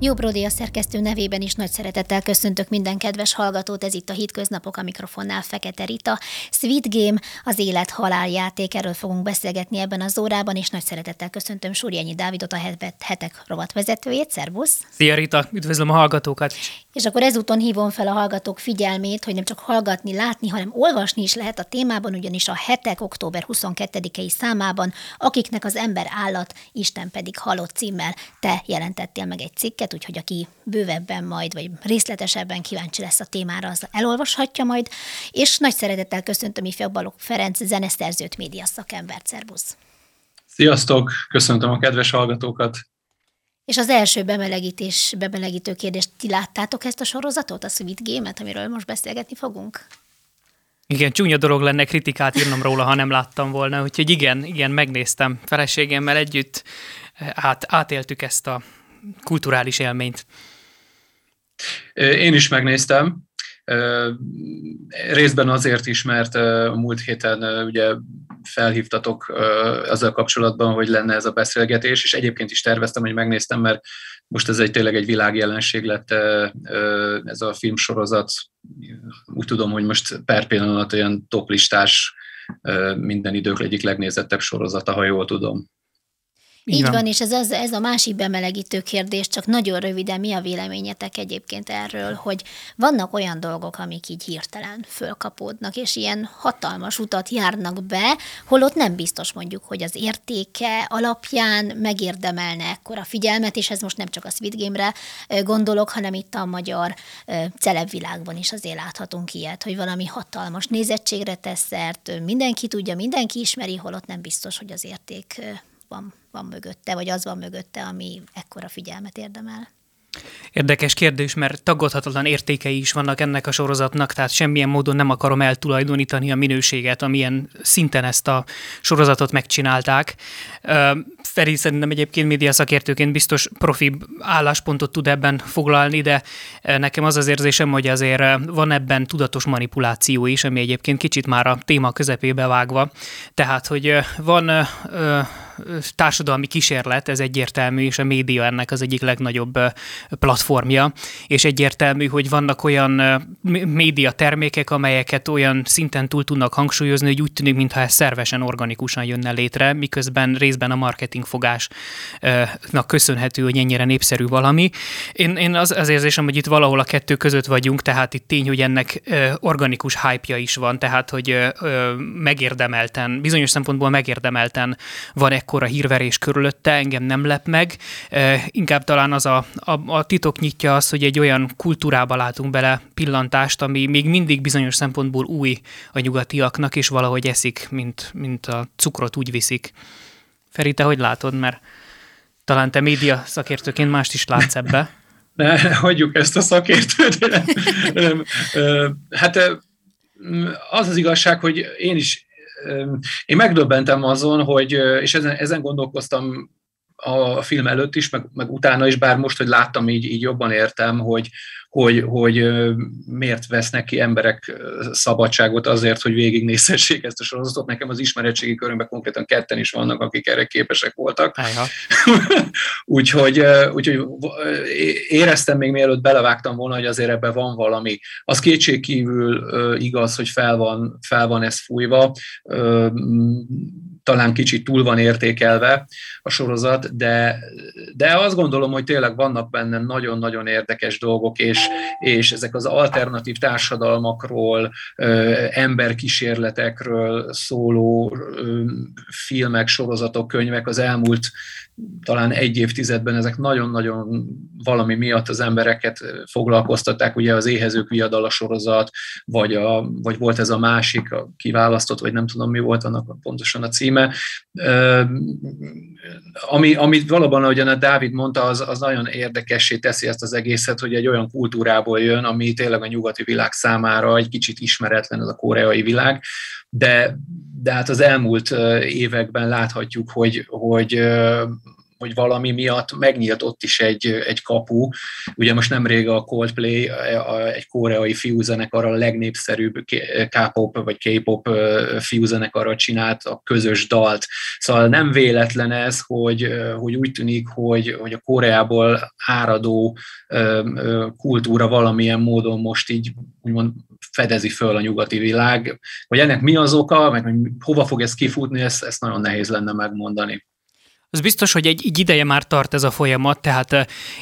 Jó Brody a szerkesztő nevében is nagy szeretettel köszöntök minden kedves hallgatót, ez itt a Hitköznapok a mikrofonnál Fekete Rita. Sweet Game, az élet halál játék, erről fogunk beszélgetni ebben az órában, és nagy szeretettel köszöntöm Súrjányi Dávidot, a hetek rovat vezetőjét. Szervusz! Szia Rita, üdvözlöm a hallgatókat! És akkor ezúton hívom fel a hallgatók figyelmét, hogy nem csak hallgatni, látni, hanem olvasni is lehet a témában, ugyanis a hetek október 22-i számában, akiknek az ember állat, Isten pedig halott címmel te jelentettél meg egy cikket, cikket, úgyhogy aki bővebben majd, vagy részletesebben kíváncsi lesz a témára, az elolvashatja majd. És nagy szeretettel köszöntöm ifjabb Balog Ferenc, zeneszerzőt, média szakembert. Szervusz! Sziasztok! Köszöntöm a kedves hallgatókat! És az első bemelegítés, bemelegítő kérdést, ti láttátok ezt a sorozatot, a Sweet Game-et, amiről most beszélgetni fogunk? Igen, csúnya dolog lenne kritikát írnom róla, ha nem láttam volna, úgyhogy igen, igen, megnéztem. Feleségemmel együtt át, átéltük ezt a, kulturális élményt? Én is megnéztem. Részben azért is, mert a múlt héten ugye felhívtatok azzal kapcsolatban, hogy lenne ez a beszélgetés, és egyébként is terveztem, hogy megnéztem, mert most ez egy tényleg egy világjelenség lett ez a filmsorozat. Úgy tudom, hogy most per pillanat olyan toplistás minden idők egyik legnézettebb sorozata, ha jól tudom. Így van, van és ez, az, ez a másik bemelegítő kérdés, csak nagyon röviden, mi a véleményetek egyébként erről, hogy vannak olyan dolgok, amik így hirtelen fölkapódnak, és ilyen hatalmas utat járnak be, holott nem biztos mondjuk, hogy az értéke alapján megérdemelne ekkora figyelmet, és ez most nem csak a Sweet Game-re gondolok, hanem itt a magyar celebvilágban is azért láthatunk ilyet, hogy valami hatalmas nézettségre tesz szert, mindenki tudja, mindenki ismeri, holott nem biztos, hogy az érték van, van mögötte, vagy az van mögötte, ami ekkora figyelmet érdemel. Érdekes kérdés, mert tagadhatatlan értékei is vannak ennek a sorozatnak, tehát semmilyen módon nem akarom eltulajdonítani a minőséget, amilyen szinten ezt a sorozatot megcsinálták. Feri szerintem egyébként média szakértőként biztos profi álláspontot tud ebben foglalni, de nekem az az érzésem, hogy azért van ebben tudatos manipuláció is, ami egyébként kicsit már a téma közepébe vágva. Tehát, hogy van társadalmi kísérlet, ez egyértelmű, és a média ennek az egyik legnagyobb platformja, és egyértelmű, hogy vannak olyan média termékek, amelyeket olyan szinten túl tudnak hangsúlyozni, hogy úgy tűnik, mintha ez szervesen, organikusan jönne létre, miközben részben a marketingfogásnak köszönhető, hogy ennyire népszerű valami. Én, én az, az érzésem, hogy itt valahol a kettő között vagyunk, tehát itt tény, hogy ennek organikus hype-ja is van, tehát hogy megérdemelten, bizonyos szempontból megérdemelten van ekkora hírverés körülötte, engem nem lep meg, inkább talán az a, a, a titok nyitja az, hogy egy olyan kultúrába látunk bele pillantást, ami még mindig bizonyos szempontból új a nyugatiaknak, és valahogy eszik, mint, mint a cukrot úgy viszik. Feri, te hogy látod? Mert talán te média szakértőként mást is látsz ebbe. Ne, hagyjuk ezt a szakértőt. Hát az az igazság, hogy én is én megdöbbentem azon, hogy, és ezen, ezen gondolkoztam a film előtt is, meg, meg utána is, bár most, hogy láttam, így, így jobban értem, hogy, hogy, hogy miért vesznek ki emberek szabadságot azért, hogy végignézhessék ezt a sorozatot. Nekem az ismeretségi körünkben konkrétan ketten is vannak, akik erre képesek voltak. úgyhogy, úgyhogy éreztem még mielőtt belevágtam volna, hogy azért ebben van valami. Az kétségkívül igaz, hogy fel van, fel van ez fújva talán kicsit túl van értékelve a sorozat, de, de azt gondolom, hogy tényleg vannak benne nagyon-nagyon érdekes dolgok, és, és ezek az alternatív társadalmakról, emberkísérletekről szóló filmek, sorozatok, könyvek az elmúlt talán egy évtizedben ezek nagyon-nagyon valami miatt az embereket foglalkoztatták, ugye az éhezők viadala sorozat, vagy, a, vagy volt ez a másik, a kiválasztott, vagy nem tudom mi volt annak pontosan a címe. Ami, amit valóban, ahogyan a Dávid mondta, az, az nagyon érdekessé teszi ezt az egészet, hogy egy olyan kultúrából jön, ami tényleg a nyugati világ számára egy kicsit ismeretlen, ez a koreai világ, de, de hát az elmúlt években láthatjuk, hogy, hogy hogy valami miatt megnyílt ott is egy, egy kapu. Ugye most nemrég a Coldplay, egy koreai fiúzenekar a legnépszerűbb K-pop vagy K-pop fiúzenekarra csinált a közös dalt. Szóval nem véletlen ez, hogy, hogy úgy tűnik, hogy, hogy a Koreából áradó kultúra valamilyen módon most így úgymond fedezi föl a nyugati világ. Hogy ennek mi az oka, meg hogy hova fog ez kifutni, ezt, ezt nagyon nehéz lenne megmondani. Az biztos, hogy egy, egy ideje már tart ez a folyamat, tehát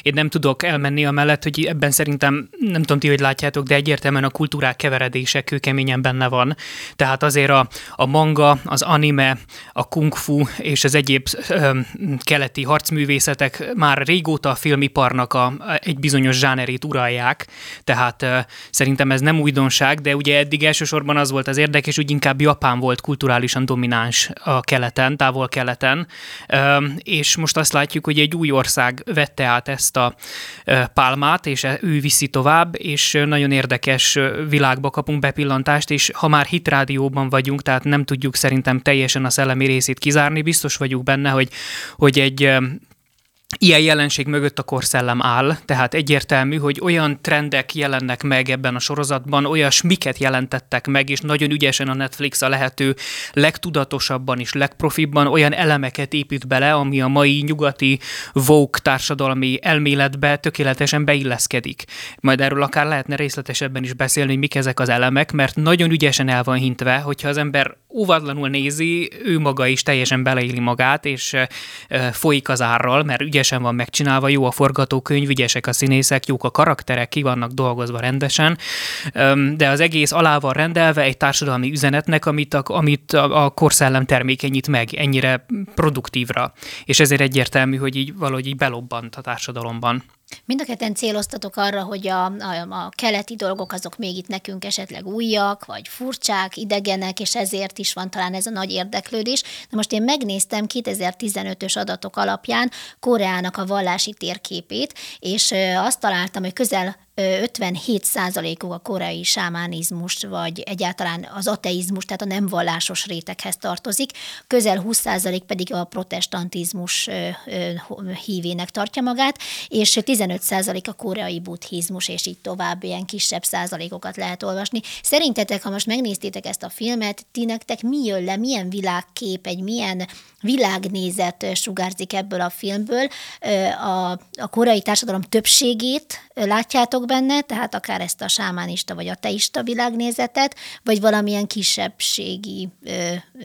én nem tudok elmenni a mellett, hogy ebben szerintem, nem tudom ti, hogy látjátok, de egyértelműen a kultúrák keveredése kőkeményen benne van. Tehát azért a, a manga, az anime, a kung fu és az egyéb uh, keleti harcművészetek már régóta a filmiparnak a, egy bizonyos zsánerét uralják, tehát uh, szerintem ez nem újdonság, de ugye eddig elsősorban az volt az érdekes, hogy inkább Japán volt kulturálisan domináns a keleten, távol-keleten, uh, és most azt látjuk, hogy egy új ország vette át ezt a pálmát, és e, ő viszi tovább, és nagyon érdekes világba kapunk bepillantást, és ha már hitrádióban vagyunk, tehát nem tudjuk szerintem teljesen a szellemi részét kizárni, biztos vagyunk benne, hogy, hogy egy Ilyen jelenség mögött a korszellem áll, tehát egyértelmű, hogy olyan trendek jelennek meg ebben a sorozatban, olyas miket jelentettek meg, és nagyon ügyesen a Netflix a lehető legtudatosabban és legprofibban olyan elemeket épít bele, ami a mai nyugati Vogue társadalmi elméletbe tökéletesen beilleszkedik. Majd erről akár lehetne részletesebben is beszélni, hogy mik ezek az elemek, mert nagyon ügyesen el van hintve, hogyha az ember óvatlanul nézi, ő maga is teljesen beleéli magát, és folyik az árral, mert ügyesen van megcsinálva, jó a forgatókönyv, ügyesek a színészek, jók a karakterek, ki vannak dolgozva rendesen, de az egész alá van rendelve egy társadalmi üzenetnek, amit a, amit a, korszellem termékenyít meg ennyire produktívra. És ezért egyértelmű, hogy így valahogy így belobbant a társadalomban. Mind a ketten céloztatok arra, hogy a, a, a keleti dolgok azok még itt nekünk esetleg újak, vagy furcsák, idegenek, és ezért is van talán ez a nagy érdeklődés. De most én megnéztem 2015-ös adatok alapján Koreának a vallási térképét, és azt találtam, hogy közel 57%-uk a koreai sámánizmus, vagy egyáltalán az ateizmus, tehát a nem vallásos réteghez tartozik, közel 20% pedig a protestantizmus hívének tartja magát, és 15% a koreai buddhizmus, és így tovább ilyen kisebb százalékokat lehet olvasni. Szerintetek, ha most megnéztétek ezt a filmet, ti nektek mi jön le, milyen világkép, egy milyen világnézet sugárzik ebből a filmből? A, a koreai társadalom többségét látjátok benne, tehát akár ezt a sámánista vagy ateista világnézetet, vagy valamilyen kisebbségi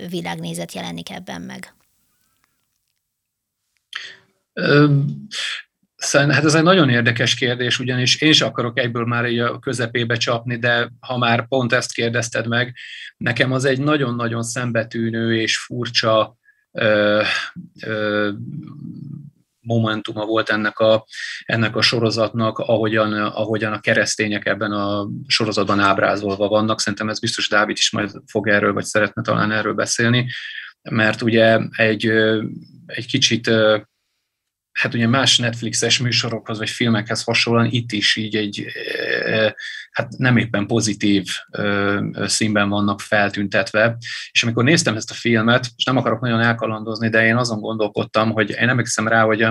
világnézet jelenik ebben meg? Hát ez egy nagyon érdekes kérdés, ugyanis én sem akarok egyből már így a közepébe csapni, de ha már pont ezt kérdezted meg, nekem az egy nagyon-nagyon szembetűnő és furcsa ö, ö, momentuma volt ennek a, ennek a sorozatnak, ahogyan, ahogyan a keresztények ebben a sorozatban ábrázolva vannak. Szerintem ez biztos Dávid is majd fog erről, vagy szeretne talán erről beszélni, mert ugye egy, egy kicsit hát ugye más Netflixes műsorokhoz vagy filmekhez hasonlóan itt is így egy, hát nem éppen pozitív színben vannak feltüntetve. És amikor néztem ezt a filmet, és nem akarok nagyon elkalandozni, de én azon gondolkodtam, hogy én nem emlékszem rá, hogy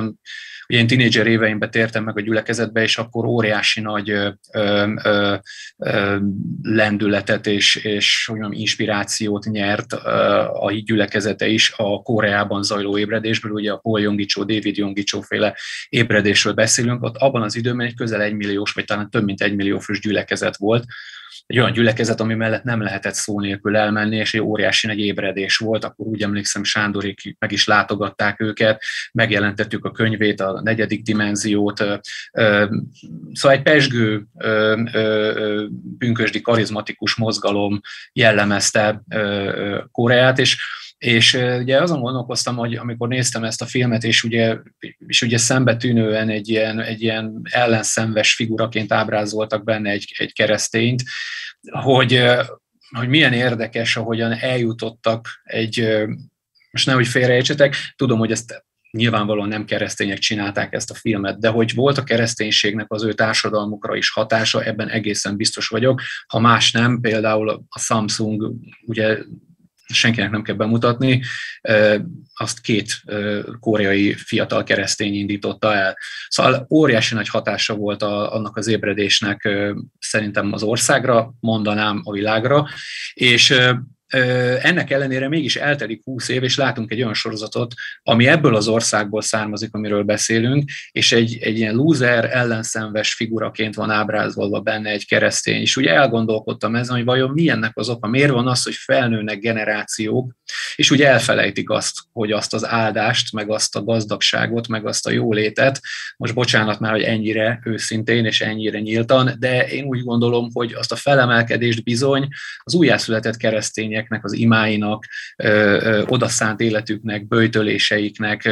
Ugye én tínédzser éveimben tértem meg a gyülekezetbe, és akkor óriási nagy ö, ö, ö, lendületet és, és mondjam, inspirációt nyert a gyülekezete is a Koreában zajló ébredésből, ugye a Paul Yongicho, David Yongicho féle ébredésről beszélünk, ott abban az időben egy közel egymilliós, vagy talán több mint egymillió fős gyülekezet volt, egy olyan gyülekezet, ami mellett nem lehetett szó nélkül elmenni, és egy óriási nagy ébredés volt, akkor úgy emlékszem, Sándorék meg is látogatták őket, megjelentettük a könyvét, a negyedik dimenziót, szóval egy pesgő, pünkösdi, karizmatikus mozgalom jellemezte Koreát, és és ugye azon gondolkoztam, hogy amikor néztem ezt a filmet, és ugye, és ugye szembetűnően egy ilyen, egy ilyen ellenszenves figuraként ábrázoltak benne egy, egy keresztényt, hogy, hogy milyen érdekes, ahogyan eljutottak egy, most nehogy félreértsetek, tudom, hogy ezt nyilvánvalóan nem keresztények csinálták ezt a filmet, de hogy volt a kereszténységnek az ő társadalmukra is hatása, ebben egészen biztos vagyok. Ha más nem, például a Samsung ugye senkinek nem kell bemutatni, azt két koreai fiatal keresztény indította el. Szóval óriási nagy hatása volt a, annak az ébredésnek szerintem az országra, mondanám a világra, és ennek ellenére mégis eltelik 20 év, és látunk egy olyan sorozatot, ami ebből az országból származik, amiről beszélünk, és egy, egy ilyen loser, ellenszenves figuraként van ábrázolva benne egy keresztény. És ugye elgondolkodtam ezen, hogy vajon mi az oka, miért van az, hogy felnőnek generációk, és ugye elfelejtik azt, hogy azt az áldást, meg azt a gazdagságot, meg azt a jólétet, most bocsánat már, hogy ennyire őszintén és ennyire nyíltan, de én úgy gondolom, hogy azt a felemelkedést bizony az újjászületett keresztények személyeknek, az imáinak, odaszánt életüknek, böjtöléseiknek,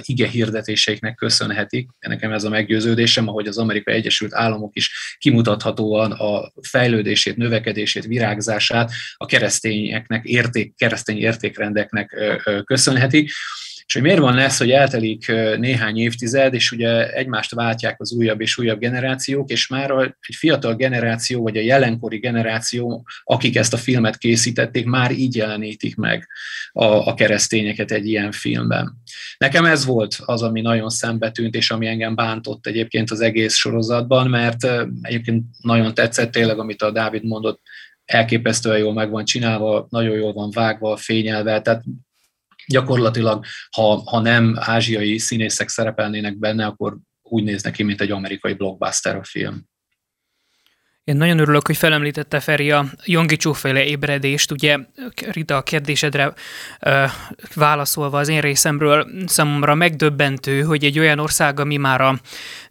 ige hirdetéseiknek köszönhetik. Nekem ez a meggyőződésem, ahogy az Amerikai Egyesült Államok is kimutathatóan a fejlődését, növekedését, virágzását a keresztényeknek, érték, keresztény értékrendeknek köszönheti. És hogy miért van ez, hogy eltelik néhány évtized, és ugye egymást váltják az újabb és újabb generációk, és már egy fiatal generáció, vagy a jelenkori generáció, akik ezt a filmet készítették, már így jelenítik meg a, a keresztényeket egy ilyen filmben. Nekem ez volt az, ami nagyon szembetűnt, és ami engem bántott egyébként az egész sorozatban, mert egyébként nagyon tetszett tényleg, amit a Dávid mondott, elképesztően jól meg van csinálva, nagyon jól van vágva, fényelve, tehát gyakorlatilag, ha, ha nem ázsiai színészek szerepelnének benne, akkor úgy néz neki, mint egy amerikai blockbuster a film. Én nagyon örülök, hogy felemlítette Feri a Jongi féle ébredést. Ugye Rita a kérdésedre ö, válaszolva az én részemről számomra megdöbbentő, hogy egy olyan ország, ami már a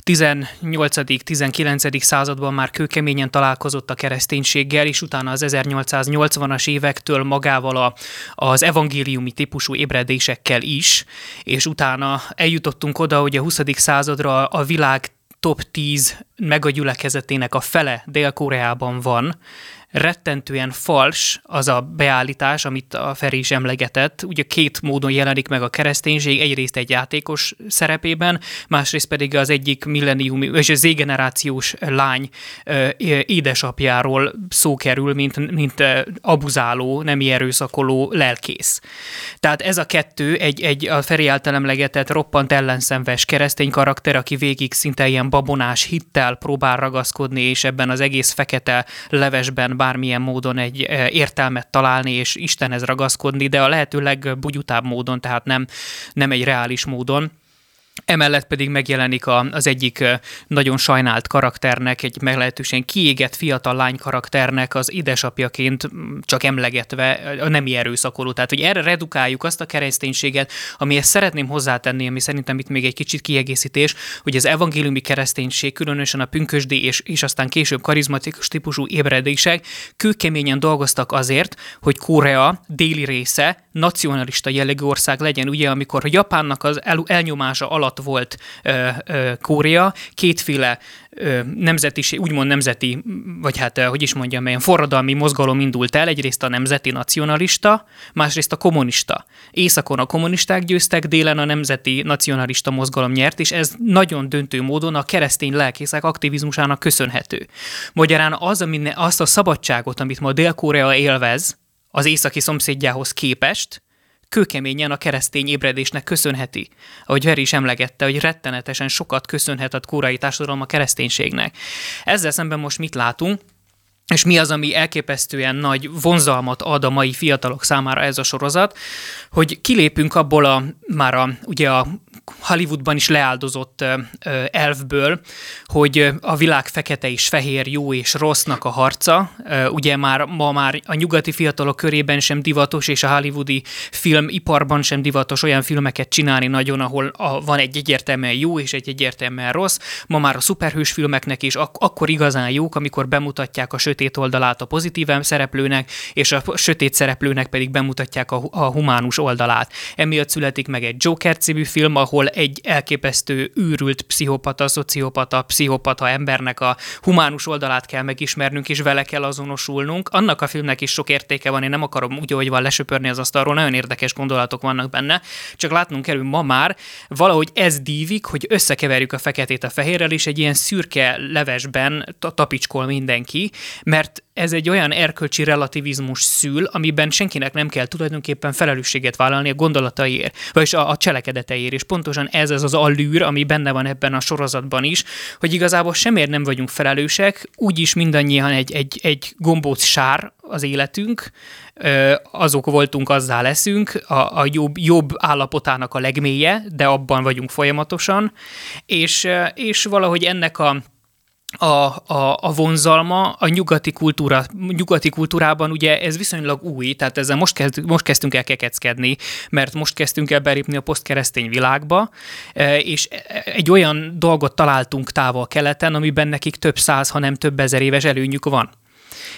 18.-19. században már kőkeményen találkozott a kereszténységgel, és utána az 1880-as évektől magával a, az evangéliumi típusú ébredésekkel is, és utána eljutottunk oda, hogy a 20. századra a világ top 10 megagyülekezetének a fele Dél-Koreában van, rettentően fals az a beállítás, amit a Feri is emlegetett. Ugye két módon jelenik meg a kereszténység, egyrészt egy játékos szerepében, másrészt pedig az egyik milleniumi, és az Z-generációs lány édesapjáról szó kerül, mint, mint abuzáló, nemi erőszakoló lelkész. Tehát ez a kettő, egy, egy a Feri által emlegetett roppant ellenszenves keresztény karakter, aki végig szinte ilyen babonás hittel próbál ragaszkodni, és ebben az egész fekete levesben bármilyen módon egy értelmet találni, és Istenhez ragaszkodni, de a lehető legbugyutább módon, tehát nem, nem egy reális módon. Emellett pedig megjelenik a, az egyik nagyon sajnált karakternek, egy meglehetősen kiégett fiatal lány karakternek az édesapjaként csak emlegetve a nemi erőszakoló. Tehát, hogy erre redukáljuk azt a kereszténységet, amihez szeretném hozzátenni, ami szerintem itt még egy kicsit kiegészítés, hogy az evangéliumi kereszténység, különösen a pünkösdi és, és aztán később karizmatikus típusú ébredések kőkeményen dolgoztak azért, hogy Korea déli része nacionalista jellegű ország legyen. Ugye, amikor Japánnak az el, elnyomása alatt volt ö, ö, Korea, kétféle ö, nemzetiség, úgymond nemzeti, vagy hát, hogy is mondjam, ilyen forradalmi mozgalom indult el, egyrészt a nemzeti nacionalista, másrészt a kommunista. Északon a kommunisták győztek, délen a nemzeti nacionalista mozgalom nyert, és ez nagyon döntő módon a keresztény lelkészek aktivizmusának köszönhető. Magyarán az, ami, azt a szabadságot, amit ma Dél-Korea élvez, az északi szomszédjához képest, kőkeményen a keresztény ébredésnek köszönheti. Ahogy Veri is emlegette, hogy rettenetesen sokat köszönhet a kórai társadalom a kereszténységnek. Ezzel szemben most mit látunk? És mi az, ami elképesztően nagy vonzalmat ad a mai fiatalok számára ez a sorozat, hogy kilépünk abból a már a, ugye a Hollywoodban is leáldozott elfből, hogy a világ fekete és fehér, jó és rossznak a harca. Ugye már ma már a nyugati fiatalok körében sem divatos, és a hollywoodi filmiparban sem divatos olyan filmeket csinálni nagyon, ahol a, van egy egyértelműen jó és egy egyértelműen rossz. Ma már a szuperhős filmeknek is ak- akkor igazán jók, amikor bemutatják a sötét oldalát a pozitív szereplőnek, és a sötét szereplőnek pedig bemutatják a, a humánus oldalát. Emiatt születik meg egy Joker című film, ahol ahol egy elképesztő űrült pszichopata, szociopata, pszichopata embernek a humánus oldalát kell megismernünk, és vele kell azonosulnunk. Annak a filmnek is sok értéke van, én nem akarom úgy, hogy van lesöpörni az asztalról, nagyon érdekes gondolatok vannak benne, csak látnunk hogy ma már valahogy ez dívik, hogy összekeverjük a feketét a fehérrel, és egy ilyen szürke levesben tapicskol mindenki, mert ez egy olyan erkölcsi relativizmus szül, amiben senkinek nem kell tulajdonképpen felelősséget vállalni a gondolataiért, vagyis a, a cselekedeteiért, és pontosan ez az az allűr, ami benne van ebben a sorozatban is, hogy igazából semmiért nem vagyunk felelősek, úgyis mindannyian egy, egy, egy gombóc sár az életünk, azok voltunk, azzá leszünk, a, a jobb, jobb állapotának a legmélye, de abban vagyunk folyamatosan, és, és valahogy ennek a a, a, a vonzalma a nyugati, kultúra, nyugati kultúrában ugye ez viszonylag új, tehát ezzel most, kezd, most kezdtünk el kekeckedni, mert most kezdtünk el belépni a posztkeresztény világba, és egy olyan dolgot találtunk távol keleten, amiben nekik több száz, hanem több ezer éves előnyük van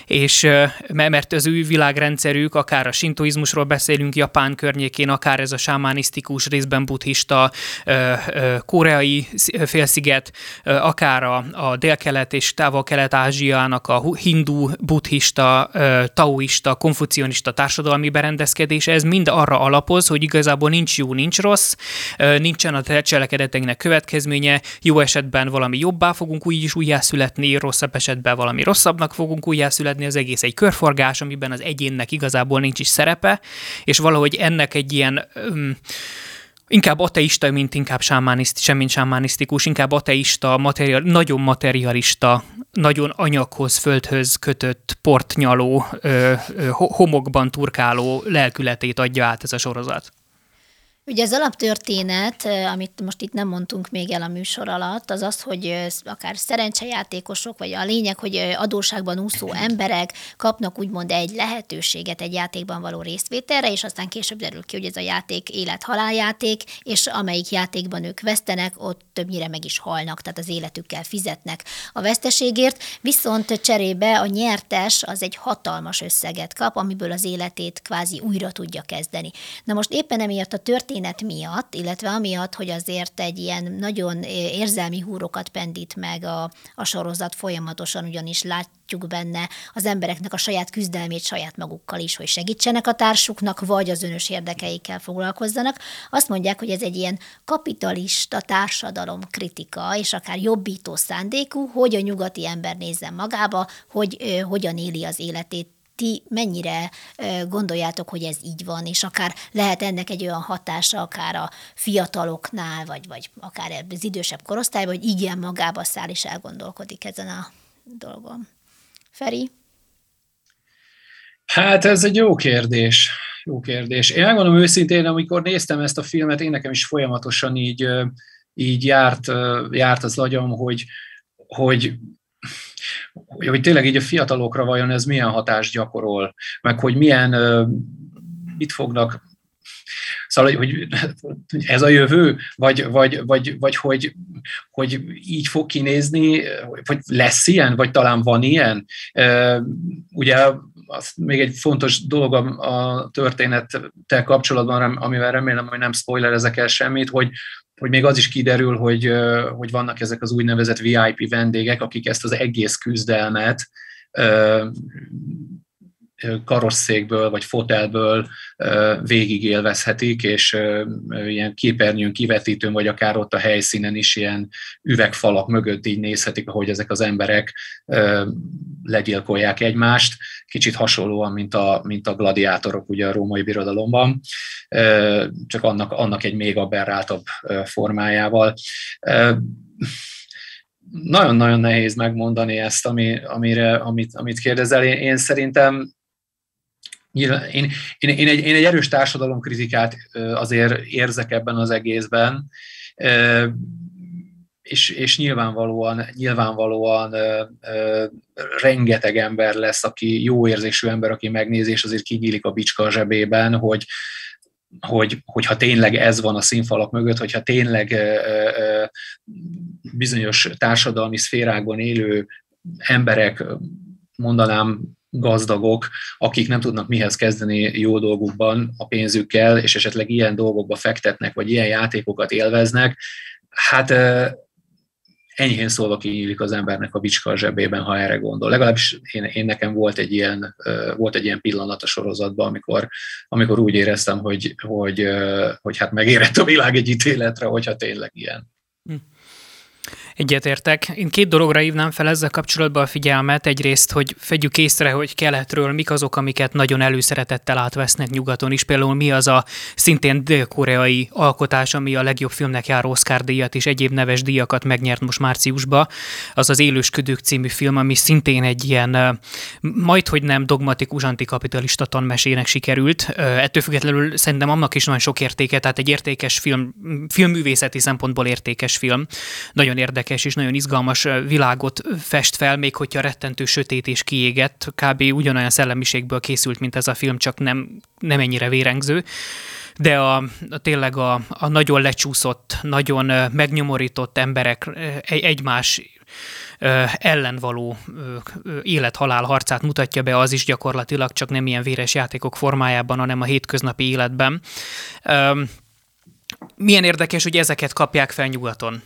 és mert az ő világrendszerük, akár a sintoizmusról beszélünk Japán környékén, akár ez a sámánisztikus, részben buddhista, koreai félsziget, akár a, a délkelet és távol-kelet-ázsiának a hindu, buddhista, taoista, konfucionista társadalmi berendezkedés, ez mind arra alapoz, hogy igazából nincs jó, nincs rossz, nincsen a cselekedeteinknek következménye, jó esetben valami jobbá fogunk úgy is újjászületni, rosszabb esetben valami rosszabbnak fogunk újjászületni, születni, az egész egy körforgás, amiben az egyénnek igazából nincs is szerepe, és valahogy ennek egy ilyen um, inkább ateista, mint inkább sámániszt, semmint sámánisztikus, inkább ateista, material, nagyon materialista, nagyon anyaghoz, földhöz kötött, portnyaló, ö, ö, homokban turkáló lelkületét adja át ez a sorozat. Ugye az alaptörténet, amit most itt nem mondtunk még el a műsor alatt, az az, hogy akár szerencsejátékosok, vagy a lényeg, hogy adóságban úszó emberek kapnak úgymond egy lehetőséget egy játékban való részvételre, és aztán később derül ki, hogy ez a játék élet-haláljáték, és amelyik játékban ők vesztenek, ott többnyire meg is halnak, tehát az életükkel fizetnek a veszteségért, viszont cserébe a nyertes az egy hatalmas összeget kap, amiből az életét kvázi újra tudja kezdeni. Na most éppen emiatt a történet történet miatt, illetve amiatt, hogy azért egy ilyen nagyon érzelmi húrokat pendít meg a, a sorozat folyamatosan, ugyanis látjuk benne az embereknek a saját küzdelmét saját magukkal is, hogy segítsenek a társuknak, vagy az önös érdekeikkel foglalkozzanak. Azt mondják, hogy ez egy ilyen kapitalista társadalom kritika, és akár jobbító szándékú, hogy a nyugati ember nézzen magába, hogy ö, hogyan éli az életét ti mennyire gondoljátok, hogy ez így van, és akár lehet ennek egy olyan hatása, akár a fiataloknál, vagy, vagy akár az idősebb korosztályban, hogy igen, magába száll és elgondolkodik ezen a dolgon. Feri? Hát ez egy jó kérdés. Jó kérdés. Én megmondom őszintén, amikor néztem ezt a filmet, én nekem is folyamatosan így, így járt, járt az agyam, hogy, hogy hogy tényleg így a fiatalokra vajon ez milyen hatást gyakorol, meg hogy milyen, mit fognak? Szóval, hogy ez a jövő, vagy, vagy, vagy, vagy hogy, hogy így fog kinézni, vagy lesz ilyen, vagy talán van ilyen. Ugye az még egy fontos dolog a történettel kapcsolatban, amivel remélem, hogy nem spoilerezek el semmit, hogy, hogy még az is kiderül, hogy, hogy vannak ezek az úgynevezett VIP vendégek, akik ezt az egész küzdelmet karosszékből vagy fotelből végig élvezhetik, és ilyen képernyőn, kivetítőn, vagy akár ott a helyszínen is ilyen üvegfalak mögött így nézhetik, ahogy ezek az emberek legyilkolják egymást. Kicsit hasonlóan, mint a, mint a gladiátorok ugye a római birodalomban, csak annak, annak egy még aberráltabb formájával nagyon-nagyon nehéz megmondani ezt, ami, amire, amit, amit kérdezel. Én, én szerintem én, én, én, egy, én egy erős társadalomkritikát azért érzek ebben az egészben, és, és nyilvánvalóan, nyilvánvalóan rengeteg ember lesz, aki jó érzésű ember, aki megnézi, és azért kinyílik a bicska a zsebében, hogy, hogy, hogyha tényleg ez van a színfalak mögött, hogyha tényleg bizonyos társadalmi szférákban élő emberek, mondanám gazdagok, akik nem tudnak mihez kezdeni jó dolgukban a pénzükkel, és esetleg ilyen dolgokba fektetnek, vagy ilyen játékokat élveznek, hát enyhén szólva kinyílik az embernek a bicska a zsebében, ha erre gondol. Legalábbis én, én nekem volt egy, ilyen, volt egy ilyen pillanat a sorozatban, amikor, amikor úgy éreztem, hogy, hogy, hogy hát megérett a világ egy ítéletre, hogyha tényleg ilyen. Egyetértek. Én két dologra hívnám fel ezzel kapcsolatban a figyelmet. Egyrészt, hogy fegyük észre, hogy keletről mik azok, amiket nagyon előszeretettel átvesznek nyugaton is. Például mi az a szintén dél-koreai alkotás, ami a legjobb filmnek járó Oscar díjat és egyéb neves díjakat megnyert most márciusban. Az az Élősködők című film, ami szintén egy ilyen majd, hogy nem dogmatikus antikapitalista tanmesének sikerült. Ettől függetlenül szerintem annak is nagyon sok értéke, tehát egy értékes film, filmművészeti szempontból értékes film. Nagyon érdekes érdekes és nagyon izgalmas világot fest fel, még hogyha rettentő sötét és kiégett, kb. ugyanolyan szellemiségből készült, mint ez a film, csak nem, nem ennyire vérengző de a, a tényleg a, a nagyon lecsúszott, nagyon megnyomorított emberek egymás ellen való élet-halál harcát mutatja be, az is gyakorlatilag csak nem ilyen véres játékok formájában, hanem a hétköznapi életben. Milyen érdekes, hogy ezeket kapják fel nyugaton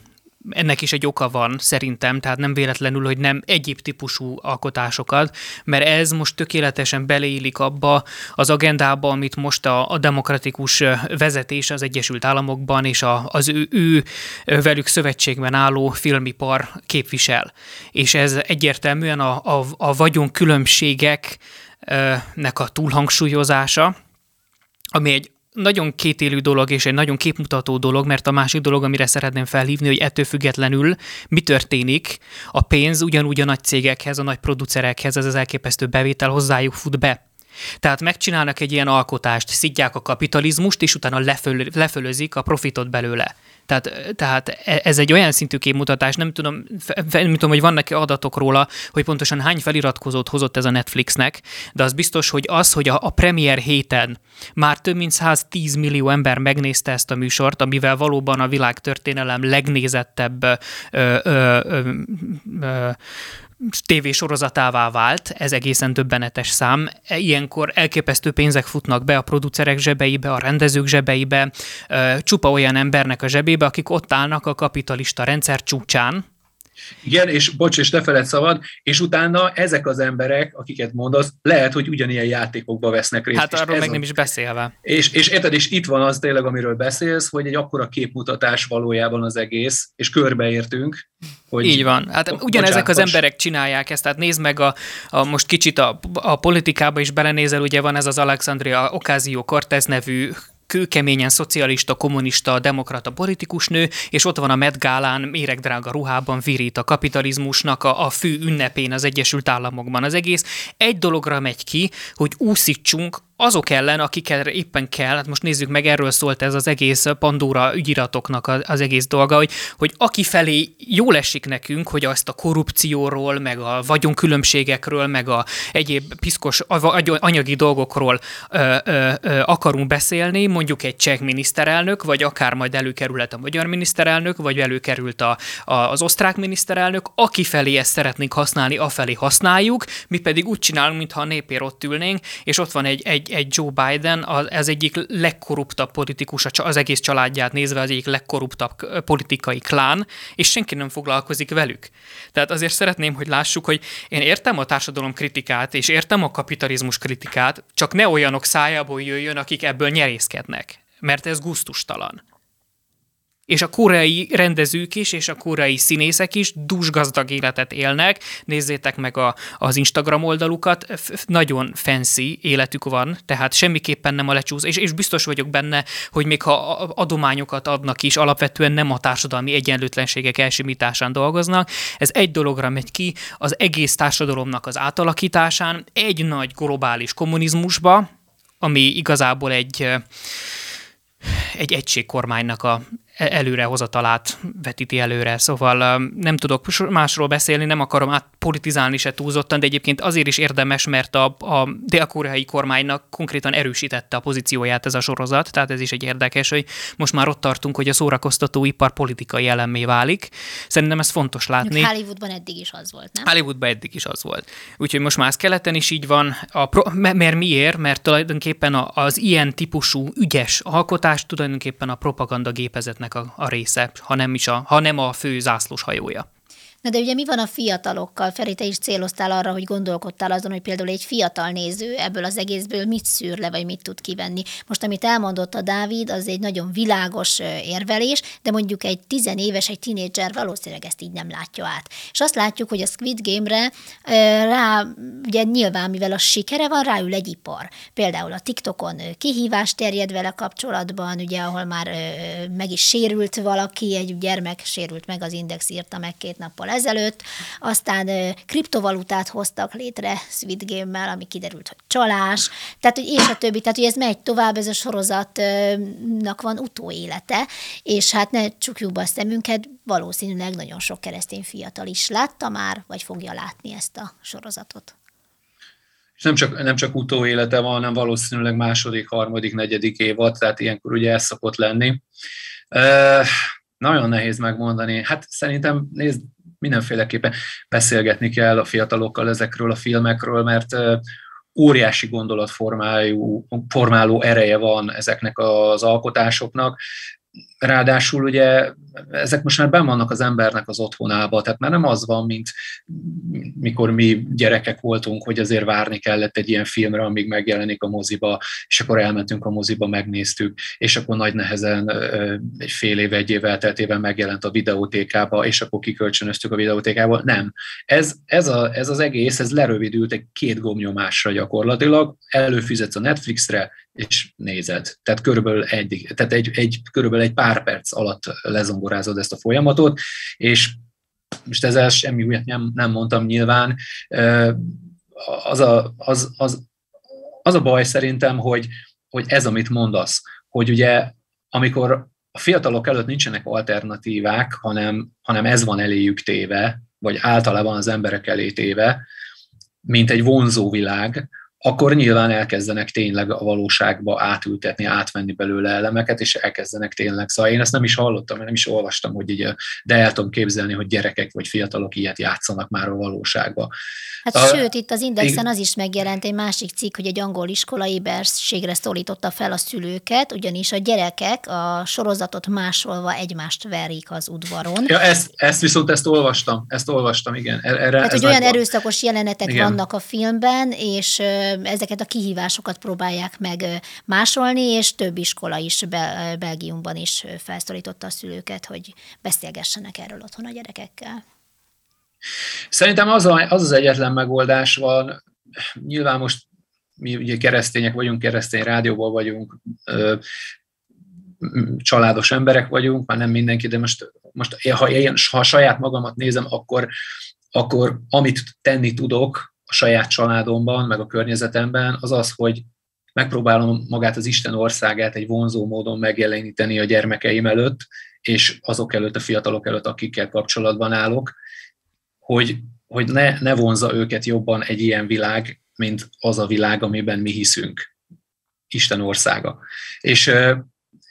ennek is egy oka van szerintem, tehát nem véletlenül, hogy nem egyéb típusú alkotásokat, mert ez most tökéletesen beleillik abba az agendába, amit most a, a demokratikus vezetés az Egyesült Államokban és a, az ő, ő velük szövetségben álló filmipar képvisel. És ez egyértelműen a, a, a vagyon különbségeknek a túlhangsúlyozása, ami egy nagyon kétélű dolog és egy nagyon képmutató dolog, mert a másik dolog, amire szeretném felhívni, hogy ettől függetlenül mi történik, a pénz ugyanúgy a nagy cégekhez, a nagy producerekhez, ez az elképesztő bevétel hozzájuk fut be. Tehát megcsinálnak egy ilyen alkotást, szidják a kapitalizmust, és utána leföl, lefölözik a profitot belőle. Tehát, tehát e, ez egy olyan szintű képmutatás, nem tudom, nem tudom, hogy vannak-e adatok róla, hogy pontosan hány feliratkozót hozott ez a Netflixnek, de az biztos, hogy az, hogy a, a premier héten már több mint 110 millió ember megnézte ezt a műsort, amivel valóban a világ történelem legnézettebb ö, ö, ö, ö, tévésorozatává vált, ez egészen döbbenetes szám. Ilyenkor elképesztő pénzek futnak be a producerek zsebeibe, a rendezők zsebeibe, csupa olyan embernek a zsebébe, akik ott állnak a kapitalista rendszer csúcsán, igen, és bocs, és ne feled szabad, és utána ezek az emberek, akiket mondasz, lehet, hogy ugyanilyen játékokba vesznek részt. Hát arról meg a... nem is beszélve. És, és érted, és itt van az tényleg, amiről beszélsz, hogy egy akkora képmutatás valójában az egész, és körbeértünk, hogy Így van. Hát ugyanezek az emberek csinálják ezt, tehát nézd meg a, a most kicsit a, a politikába is belenézel, ugye van ez az Alexandria Ocasio-Cortez nevű kőkeményen szocialista, kommunista, demokrata politikusnő, és ott van a Met méregdrága ruhában virít a kapitalizmusnak a, a fő ünnepén az Egyesült Államokban. Az egész egy dologra megy ki, hogy úszítsunk azok ellen, akikkel éppen kell, hát most nézzük meg, erről szólt ez az egész Pandora ügyiratoknak az, egész dolga, hogy, hogy aki felé jól esik nekünk, hogy azt a korrupcióról, meg a vagyonkülönbségekről, meg a egyéb piszkos anyagi dolgokról ö, ö, ö, akarunk beszélni, mondjuk egy cseh miniszterelnök, vagy akár majd előkerült a magyar miniszterelnök, vagy előkerült a, a, az osztrák miniszterelnök, aki felé ezt szeretnénk használni, afelé használjuk, mi pedig úgy csinálunk, mintha a népér ott ülnénk, és ott van egy, egy egy, Joe Biden az egyik legkorruptabb politikus, az egész családját nézve az egyik legkorruptabb politikai klán, és senki nem foglalkozik velük. Tehát azért szeretném, hogy lássuk, hogy én értem a társadalom kritikát, és értem a kapitalizmus kritikát, csak ne olyanok szájából jöjjön, akik ebből nyerészkednek, mert ez guztustalan és a koreai rendezők is, és a koreai színészek is dúsgazdag életet élnek. Nézzétek meg a, az Instagram oldalukat, nagyon fancy életük van, tehát semmiképpen nem a lecsúsz, és, és biztos vagyok benne, hogy még ha adományokat adnak is, alapvetően nem a társadalmi egyenlőtlenségek elsimításán dolgoznak. Ez egy dologra megy ki, az egész társadalomnak az átalakításán, egy nagy globális kommunizmusba, ami igazából egy egy egységkormánynak a előrehozatalát vetíti előre. Szóval nem tudok másról beszélni, nem akarom átpolitizálni se túlzottan, de egyébként azért is érdemes, mert a, a dél-koreai kormánynak konkrétan erősítette a pozícióját ez a sorozat, tehát ez is egy érdekes, hogy most már ott tartunk, hogy a szórakoztató ipar politikai elemmé válik. Szerintem ez fontos látni. Hollywoodban eddig is az volt, nem? Hollywoodban eddig is az volt. Úgyhogy most már keleten is így van. A pro, mert miért? Mert tulajdonképpen az ilyen típusú ügyes alkotás tulajdonképpen a propaganda gépezetnek a, a része, ha nem, is a, ha nem a fő zászlós hajója. Na de ugye mi van a fiatalokkal? Feri, te is céloztál arra, hogy gondolkodtál azon, hogy például egy fiatal néző ebből az egészből mit szűr le, vagy mit tud kivenni. Most, amit elmondott a Dávid, az egy nagyon világos érvelés, de mondjuk egy tizenéves, egy tinédzser valószínűleg ezt így nem látja át. És azt látjuk, hogy a Squid Game-re rá, ugye nyilván, mivel a sikere van, ráül egy ipar. Például a TikTokon kihívás terjed vele kapcsolatban, ugye, ahol már meg is sérült valaki, egy gyermek sérült meg, az Index írta meg két nappal ezelőtt, aztán kriptovalutát hoztak létre Squid Game-mel, ami kiderült, hogy csalás, tehát, hogy és a többi, tehát, hogy ez megy tovább, ez a sorozatnak van utóélete, és hát ne csukjuk be a szemünket, valószínűleg nagyon sok keresztény fiatal is látta már, vagy fogja látni ezt a sorozatot. És nem csak, nem csak utóélete van, hanem valószínűleg második, harmadik, negyedik évad, tehát ilyenkor ugye ez szokott lenni. E, nagyon nehéz megmondani. Hát szerintem nézd, mindenféleképpen beszélgetni kell a fiatalokkal ezekről a filmekről, mert óriási gondolatformáló formáló ereje van ezeknek az alkotásoknak. Ráadásul ugye ezek most már ben vannak az embernek az otthonába, tehát már nem az van, mint mikor mi gyerekek voltunk, hogy azért várni kellett egy ilyen filmre, amíg megjelenik a moziba, és akkor elmentünk a moziba, megnéztük, és akkor nagy nehezen egy fél éve, egy év elteltében megjelent a videótékába, és akkor kikölcsönöztük a videótékába. Nem. Ez, ez, a, ez az egész, ez lerövidült egy két gomnyomásra gyakorlatilag, előfizetsz a Netflixre, és nézed. Tehát körülbelül egy, tehát egy, egy, körülbelül egy pár perc alatt lezongorázod ezt a folyamatot, és most ezzel semmi újat nem, nem mondtam nyilván, az a, az, az, az a baj szerintem, hogy, hogy ez, amit mondasz, hogy ugye amikor a fiatalok előtt nincsenek alternatívák, hanem, hanem ez van eléjük téve, vagy általában az emberek elé téve, mint egy vonzó világ, akkor nyilván elkezdenek tényleg a valóságba átültetni, átvenni belőle elemeket, és elkezdenek tényleg. Szóval én ezt nem is hallottam, nem is olvastam, hogy így, de el tudom képzelni, hogy gyerekek vagy fiatalok ilyet játszanak már a valóságba. Hát a, sőt, itt az Indexen az is megjelent egy másik cikk, hogy egy angol iskola éberségre szólította fel a szülőket, ugyanis a gyerekek a sorozatot másolva egymást verik az udvaron. Ja, ezt, ezt viszont ezt olvastam, ezt olvastam, igen. E- erre, hát, hogy olyan van. erőszakos jelenetek igen. vannak a filmben, és ezeket a kihívásokat próbálják meg másolni, és több iskola is Bel- Belgiumban is felszólította a szülőket, hogy beszélgessenek erről otthon a gyerekekkel. Szerintem az, a, az az egyetlen megoldás van, nyilván most mi ugye keresztények vagyunk, keresztény rádióból vagyunk, családos emberek vagyunk, már nem mindenki, de most, most ha én ha saját magamat nézem, akkor, akkor amit tenni tudok a saját családomban, meg a környezetemben, az az, hogy megpróbálom magát az Isten országát egy vonzó módon megjeleníteni a gyermekeim előtt, és azok előtt, a fiatalok előtt, akikkel kapcsolatban állok, hogy, hogy ne, ne vonza őket jobban egy ilyen világ, mint az a világ, amiben mi hiszünk. Isten országa. És,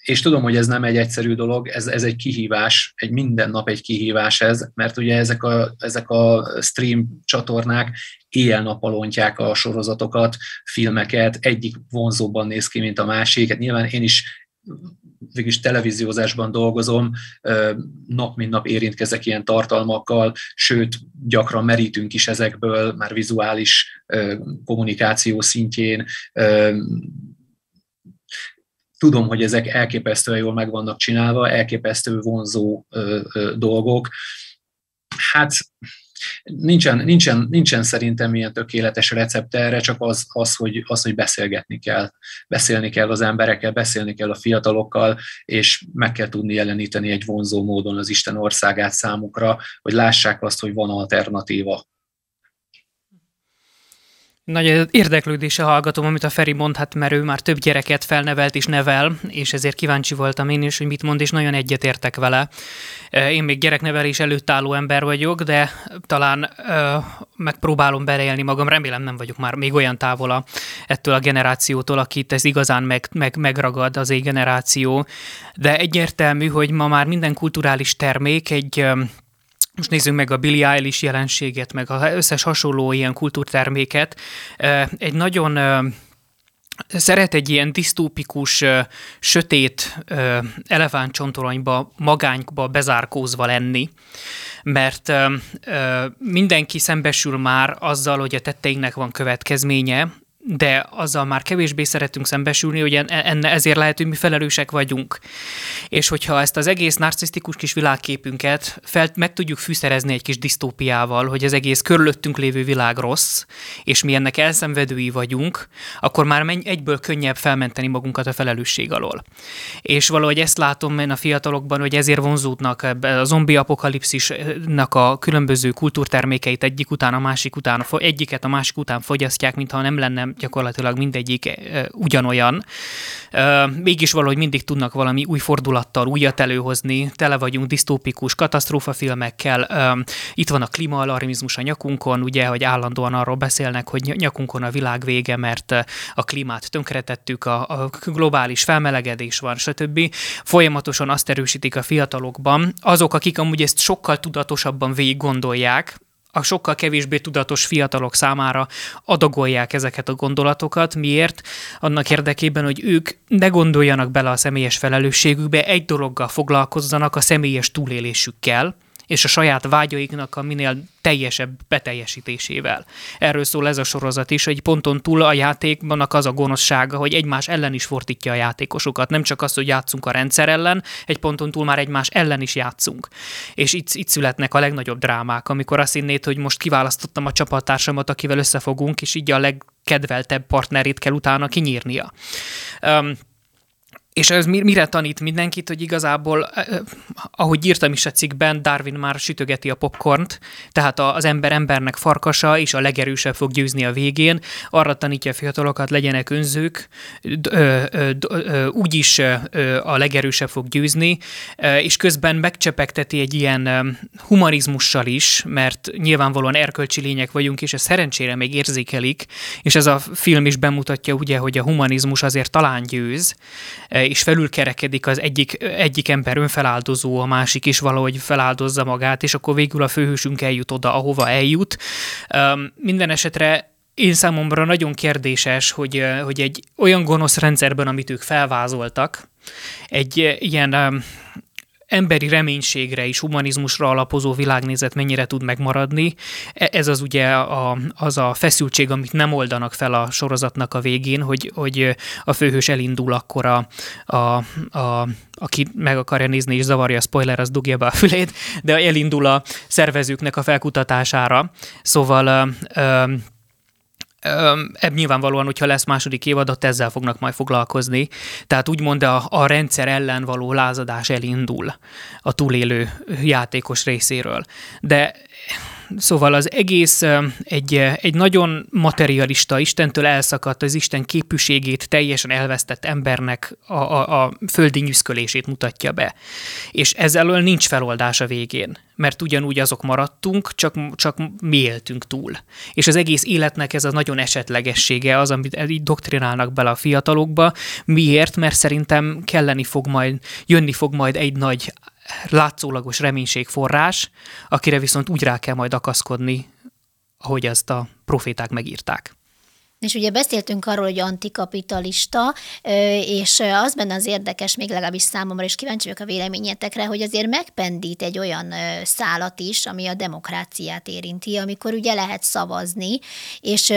és tudom, hogy ez nem egy egyszerű dolog, ez, ez egy kihívás, egy minden nap egy kihívás ez, mert ugye ezek a, ezek a stream csatornák éjjel-nappalontják a sorozatokat, filmeket, egyik vonzóban néz ki, mint a másik. Hát nyilván én is végülis televíziózásban dolgozom, nap mint nap érintkezek ilyen tartalmakkal, sőt, gyakran merítünk is ezekből, már vizuális kommunikáció szintjén. Tudom, hogy ezek elképesztően jól meg vannak csinálva, elképesztő vonzó dolgok. Hát Nincsen, nincsen, nincsen szerintem ilyen tökéletes recept erre, csak az, az, hogy, az, hogy beszélgetni kell. Beszélni kell az emberekkel, beszélni kell a fiatalokkal, és meg kell tudni jeleníteni egy vonzó módon az Isten országát számukra, hogy lássák azt, hogy van alternatíva nagy érdeklődése hallgatom, amit a Feri mond, hát mert ő már több gyereket felnevelt és nevel, és ezért kíváncsi voltam én is, hogy mit mond, és nagyon egyetértek vele. Én még gyereknevelés előtt álló ember vagyok, de talán ö, megpróbálom beleélni magam, remélem nem vagyok már még olyan távol a, ettől a generációtól, akit ez igazán meg, meg, megragad az egy generáció, de egyértelmű, hogy ma már minden kulturális termék egy most nézzük meg a Billie Eilish jelenséget, meg az összes hasonló ilyen kultúrterméket. Egy nagyon szeret egy ilyen disztópikus, sötét elefántcsontoronyba, magányba bezárkózva lenni, mert mindenki szembesül már azzal, hogy a tetteinknek van következménye, de azzal már kevésbé szeretünk szembesülni, hogy enne ezért lehet, hogy mi felelősek vagyunk. És hogyha ezt az egész narcisztikus kis világképünket fel, meg tudjuk fűszerezni egy kis disztópiával, hogy az egész körülöttünk lévő világ rossz, és mi ennek elszenvedői vagyunk, akkor már menj, egyből könnyebb felmenteni magunkat a felelősség alól. És valahogy ezt látom én a fiatalokban, hogy ezért vonzódnak a zombi apokalipszisnak a különböző kultúrtermékeit egyik után a másik után, egyiket a másik után fogyasztják, mintha nem lenne gyakorlatilag mindegyik ugyanolyan. Mégis valahogy mindig tudnak valami új fordulattal újat előhozni, tele vagyunk disztópikus katasztrófafilmekkel, itt van a klímaalarmizmus a nyakunkon, ugye, hogy állandóan arról beszélnek, hogy nyakunkon a világ vége, mert a klímát tönkretettük, a, a globális felmelegedés van, stb. Folyamatosan azt erősítik a fiatalokban, azok, akik amúgy ezt sokkal tudatosabban végig gondolják, a sokkal kevésbé tudatos fiatalok számára adagolják ezeket a gondolatokat. Miért? Annak érdekében, hogy ők ne gondoljanak bele a személyes felelősségükbe, egy dologgal foglalkozzanak a személyes túlélésükkel, és a saját vágyaiknak a minél teljesebb beteljesítésével. Erről szól ez a sorozat is, hogy ponton túl a játékban az a gonoszsága, hogy egymás ellen is fordítja a játékosokat. Nem csak az, hogy játszunk a rendszer ellen, egy ponton túl már egymás ellen is játszunk. És itt, itt születnek a legnagyobb drámák, amikor azt hinnéd, hogy most kiválasztottam a csapattársamat, akivel összefogunk, és így a legkedveltebb partnerét kell utána kinyírnia. Um, és ez mire tanít mindenkit, hogy igazából, eh, eh, ahogy írtam is a cikkben, Darwin már sütögeti a popcornt, tehát az ember embernek farkasa, és a legerősebb fog győzni a végén. Arra tanítja a fiatalokat, legyenek önzők, úgyis a legerősebb fog győzni, és közben megcsepegteti egy ilyen humanizmussal is, mert nyilvánvalóan erkölcsi lények vagyunk, és ez szerencsére még érzékelik, és ez a film is bemutatja ugye, hogy a humanizmus azért talán győz, és felülkerekedik az egyik, egyik ember önfeláldozó, a másik is valahogy feláldozza magát, és akkor végül a főhősünk eljut oda, ahova eljut. Minden esetre én számomra nagyon kérdéses, hogy, hogy egy olyan gonosz rendszerben, amit ők felvázoltak, egy ilyen emberi reménységre és humanizmusra alapozó világnézet mennyire tud megmaradni. E, ez az ugye a, az a feszültség, amit nem oldanak fel a sorozatnak a végén, hogy, hogy a főhős elindul akkor a, a, a aki meg akarja nézni és zavarja a spoiler, az dugja be a fülét, de elindul a szervezőknek a felkutatására. Szóval ö, Ebb nyilvánvalóan, hogyha lesz második évad, ott ezzel fognak majd foglalkozni. Tehát úgymond a, a rendszer ellen való lázadás elindul a túlélő játékos részéről. De Szóval az egész egy, egy nagyon materialista, Istentől elszakadt, az Isten képűségét teljesen elvesztett embernek a, a, a földi nyűszkölését mutatja be. És ezzel nincs feloldás a végén, mert ugyanúgy azok maradtunk, csak, csak mi éltünk túl. És az egész életnek ez a nagyon esetlegessége az, amit így doktrinálnak bele a fiatalokba. Miért? Mert szerintem kelleni fog majd, jönni fog majd egy nagy látszólagos reménységforrás, akire viszont úgy rá kell majd akaszkodni, ahogy ezt a proféták megírták. És ugye beszéltünk arról, hogy antikapitalista, és az benne az érdekes, még legalábbis számomra, és kíváncsi vagyok a véleményetekre, hogy azért megpendít egy olyan szálat is, ami a demokráciát érinti, amikor ugye lehet szavazni, és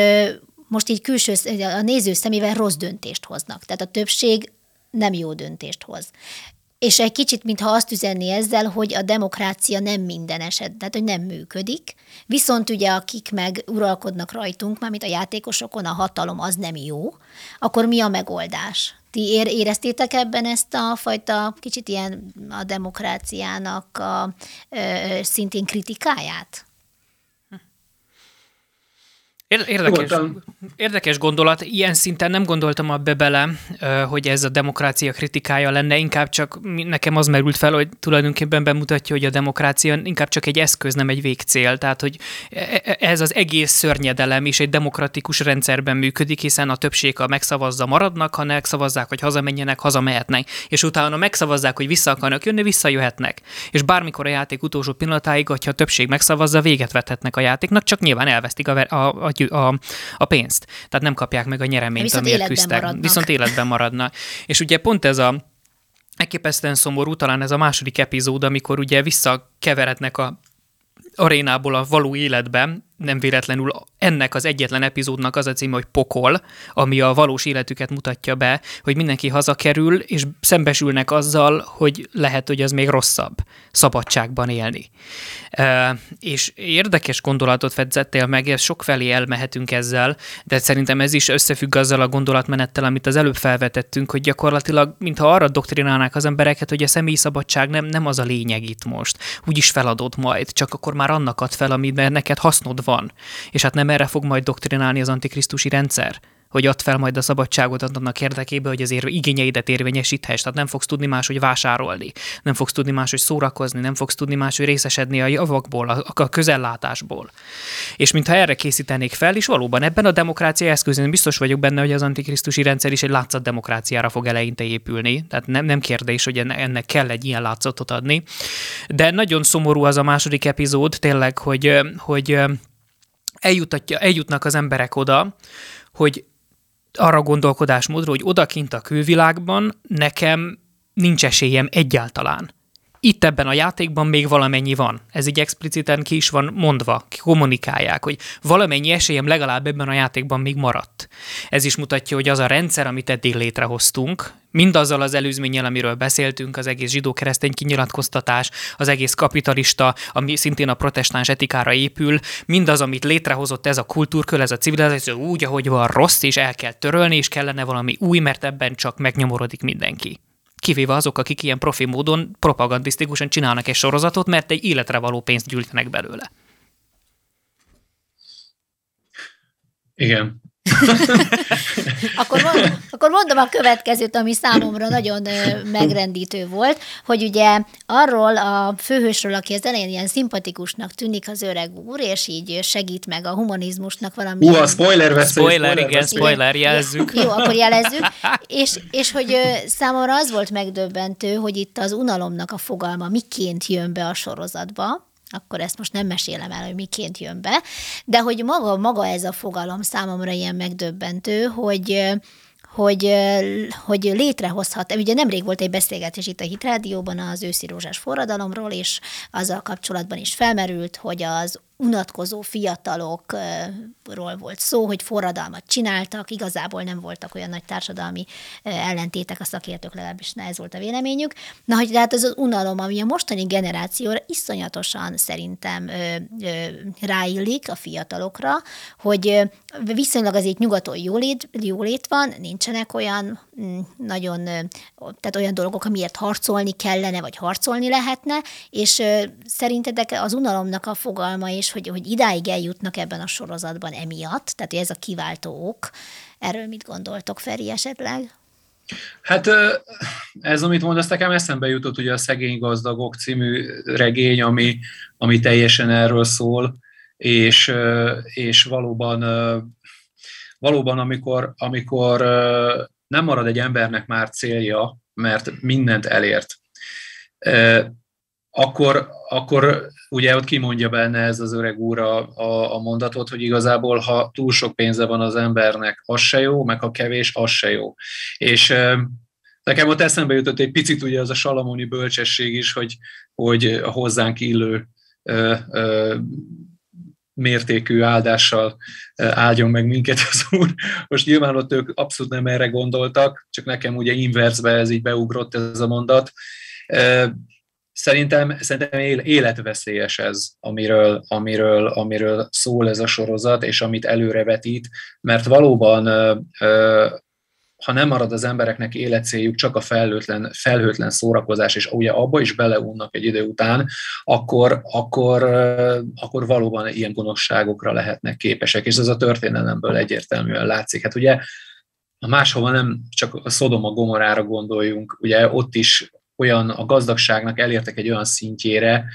most így külső, a néző szemével rossz döntést hoznak. Tehát a többség nem jó döntést hoz és egy kicsit, mintha azt üzenni ezzel, hogy a demokrácia nem minden eset, tehát hogy nem működik. Viszont ugye akik meg uralkodnak rajtunk, mármint a játékosokon, a hatalom az nem jó, akkor mi a megoldás? Ti éreztétek ebben ezt a fajta kicsit ilyen a demokráciának a ö, szintén kritikáját? Érdekes, érdekes gondolat. Ilyen szinten nem gondoltam abba bele, hogy ez a demokrácia kritikája lenne, inkább csak nekem az merült fel, hogy tulajdonképpen bemutatja, hogy a demokrácia inkább csak egy eszköz, nem egy végcél. Tehát, hogy e, e, ez az egész szörnyedelem is egy demokratikus rendszerben működik, hiszen a többség, ha megszavazza, maradnak, ha megszavazzák, hogy hazamenjenek, hazamehetnek, és utána megszavazzák, hogy vissza akarnak jönni, visszajöhetnek. És bármikor a játék utolsó pillanatáig, hogyha a többség megszavazza, véget vethetnek a játéknak, csak nyilván elvesztik a, a, a a, a pénzt. Tehát nem kapják meg a nyereményt, Viszont amiért küzdtek. maradnak. Viszont életben maradnak. És ugye pont ez a elképesztően szomorú, talán ez a második epizód, amikor ugye visszakeverednek a arénából a való életben, nem véletlenül ennek az egyetlen epizódnak az a címe, hogy Pokol, ami a valós életüket mutatja be, hogy mindenki hazakerül, és szembesülnek azzal, hogy lehet, hogy az még rosszabb szabadságban élni. E, és érdekes gondolatot fedzettél meg, és sok felé elmehetünk ezzel, de szerintem ez is összefügg azzal a gondolatmenettel, amit az előbb felvetettünk, hogy gyakorlatilag, mintha arra doktrinálnák az embereket, hogy a személyi szabadság nem, nem az a lényeg itt most. Úgyis feladod majd, csak akkor már annak ad fel, amiben neked hasznod van. És hát nem erre fog majd doktrinálni az antikrisztusi rendszer? hogy add fel majd a szabadságot annak érdekében, hogy az érve, igényeidet érvényesíthess. Tehát nem fogsz tudni máshogy vásárolni, nem fogsz tudni máshogy szórakozni, nem fogsz tudni máshogy részesedni a javakból, a, a közellátásból. És mintha erre készítenék fel, és valóban ebben a demokrácia eszközén biztos vagyok benne, hogy az antikrisztusi rendszer is egy látszat demokráciára fog eleinte épülni. Tehát nem, nem kérdés, hogy ennek kell egy ilyen látszatot adni. De nagyon szomorú az a második epizód, tényleg, hogy, hogy eljutatja, eljutnak az emberek oda, hogy arra gondolkodásmódra, hogy odakint a külvilágban nekem nincs esélyem egyáltalán. Itt ebben a játékban még valamennyi van. Ez így expliciten ki is van mondva, kommunikálják, hogy valamennyi esélyem legalább ebben a játékban még maradt. Ez is mutatja, hogy az a rendszer, amit eddig létrehoztunk, mindazzal az előzménnyel, amiről beszéltünk, az egész zsidó-keresztény kinyilatkoztatás, az egész kapitalista, ami szintén a protestáns etikára épül, mindaz, amit létrehozott ez a kultúrkör, ez a civilizáció úgy, ahogy van rossz, és el kell törölni, és kellene valami új, mert ebben csak megnyomorodik mindenki kivéve azok, akik ilyen profi módon propagandisztikusan csinálnak egy sorozatot, mert egy életre való pénzt gyűjtenek belőle. Igen. Akkor, mond, akkor mondom a következőt, ami számomra nagyon megrendítő volt, hogy ugye arról a főhősről, aki az elején ilyen szimpatikusnak tűnik az öreg úr, és így segít meg a humanizmusnak valami. Hú, a spoiler veszély. Spoiler, spoiler igen, spoiler, jelezzük. Jó, akkor jelezzük. És, és hogy számomra az volt megdöbbentő, hogy itt az unalomnak a fogalma miként jön be a sorozatba, akkor ezt most nem mesélem el, hogy miként jön be, de hogy maga, maga ez a fogalom számomra ilyen megdöbbentő, hogy hogy, hogy létrehozhat. Ugye nemrég volt egy beszélgetés itt a Hit Rádióban az őszi rózsás forradalomról, és azzal kapcsolatban is felmerült, hogy az unatkozó fiatalokról volt szó, hogy forradalmat csináltak, igazából nem voltak olyan nagy társadalmi ellentétek a szakértők, legalábbis ez volt a véleményük. Na, hogy tehát az az unalom, ami a mostani generációra iszonyatosan szerintem ráillik a fiatalokra, hogy viszonylag azért nyugaton jólét, jólét van, nincsenek olyan mm, nagyon, tehát olyan dolgok, amiért harcolni kellene, vagy harcolni lehetne, és szerintetek az unalomnak a fogalma és hogy, hogy idáig eljutnak ebben a sorozatban emiatt, tehát ez a kiváltó ok. Erről mit gondoltok, Feri, esetleg? Hát ez, amit mondasz, nekem eszembe jutott ugye a Szegény Gazdagok című regény, ami, ami teljesen erről szól, és, és valóban, valóban amikor, amikor nem marad egy embernek már célja, mert mindent elért, akkor, akkor ugye ott kimondja benne ez az öreg úr a, a, a mondatot, hogy igazából ha túl sok pénze van az embernek, az se jó, meg ha kevés, az se jó. És nekem ott eszembe jutott egy picit ugye az a salamoni bölcsesség is, hogy, hogy a hozzánk illő ö, ö, mértékű áldással áldjon meg minket az Úr. Most nyilván ott ők abszolút nem erre gondoltak, csak nekem ugye inverzbe ez így beugrott ez a mondat. Szerintem, szerintem életveszélyes ez, amiről, amiről, amiről szól ez a sorozat, és amit előrevetít, mert valóban ha nem marad az embereknek életcéljuk, csak a felhőtlen, felhőtlen szórakozás, és ugye abba is beleunnak egy idő után, akkor, akkor, akkor valóban ilyen gonoszságokra lehetnek képesek, és ez a történelemből egyértelműen látszik. Hát ugye a máshova nem csak a Szodoma Gomorára gondoljunk, ugye ott is olyan a gazdagságnak elértek egy olyan szintjére,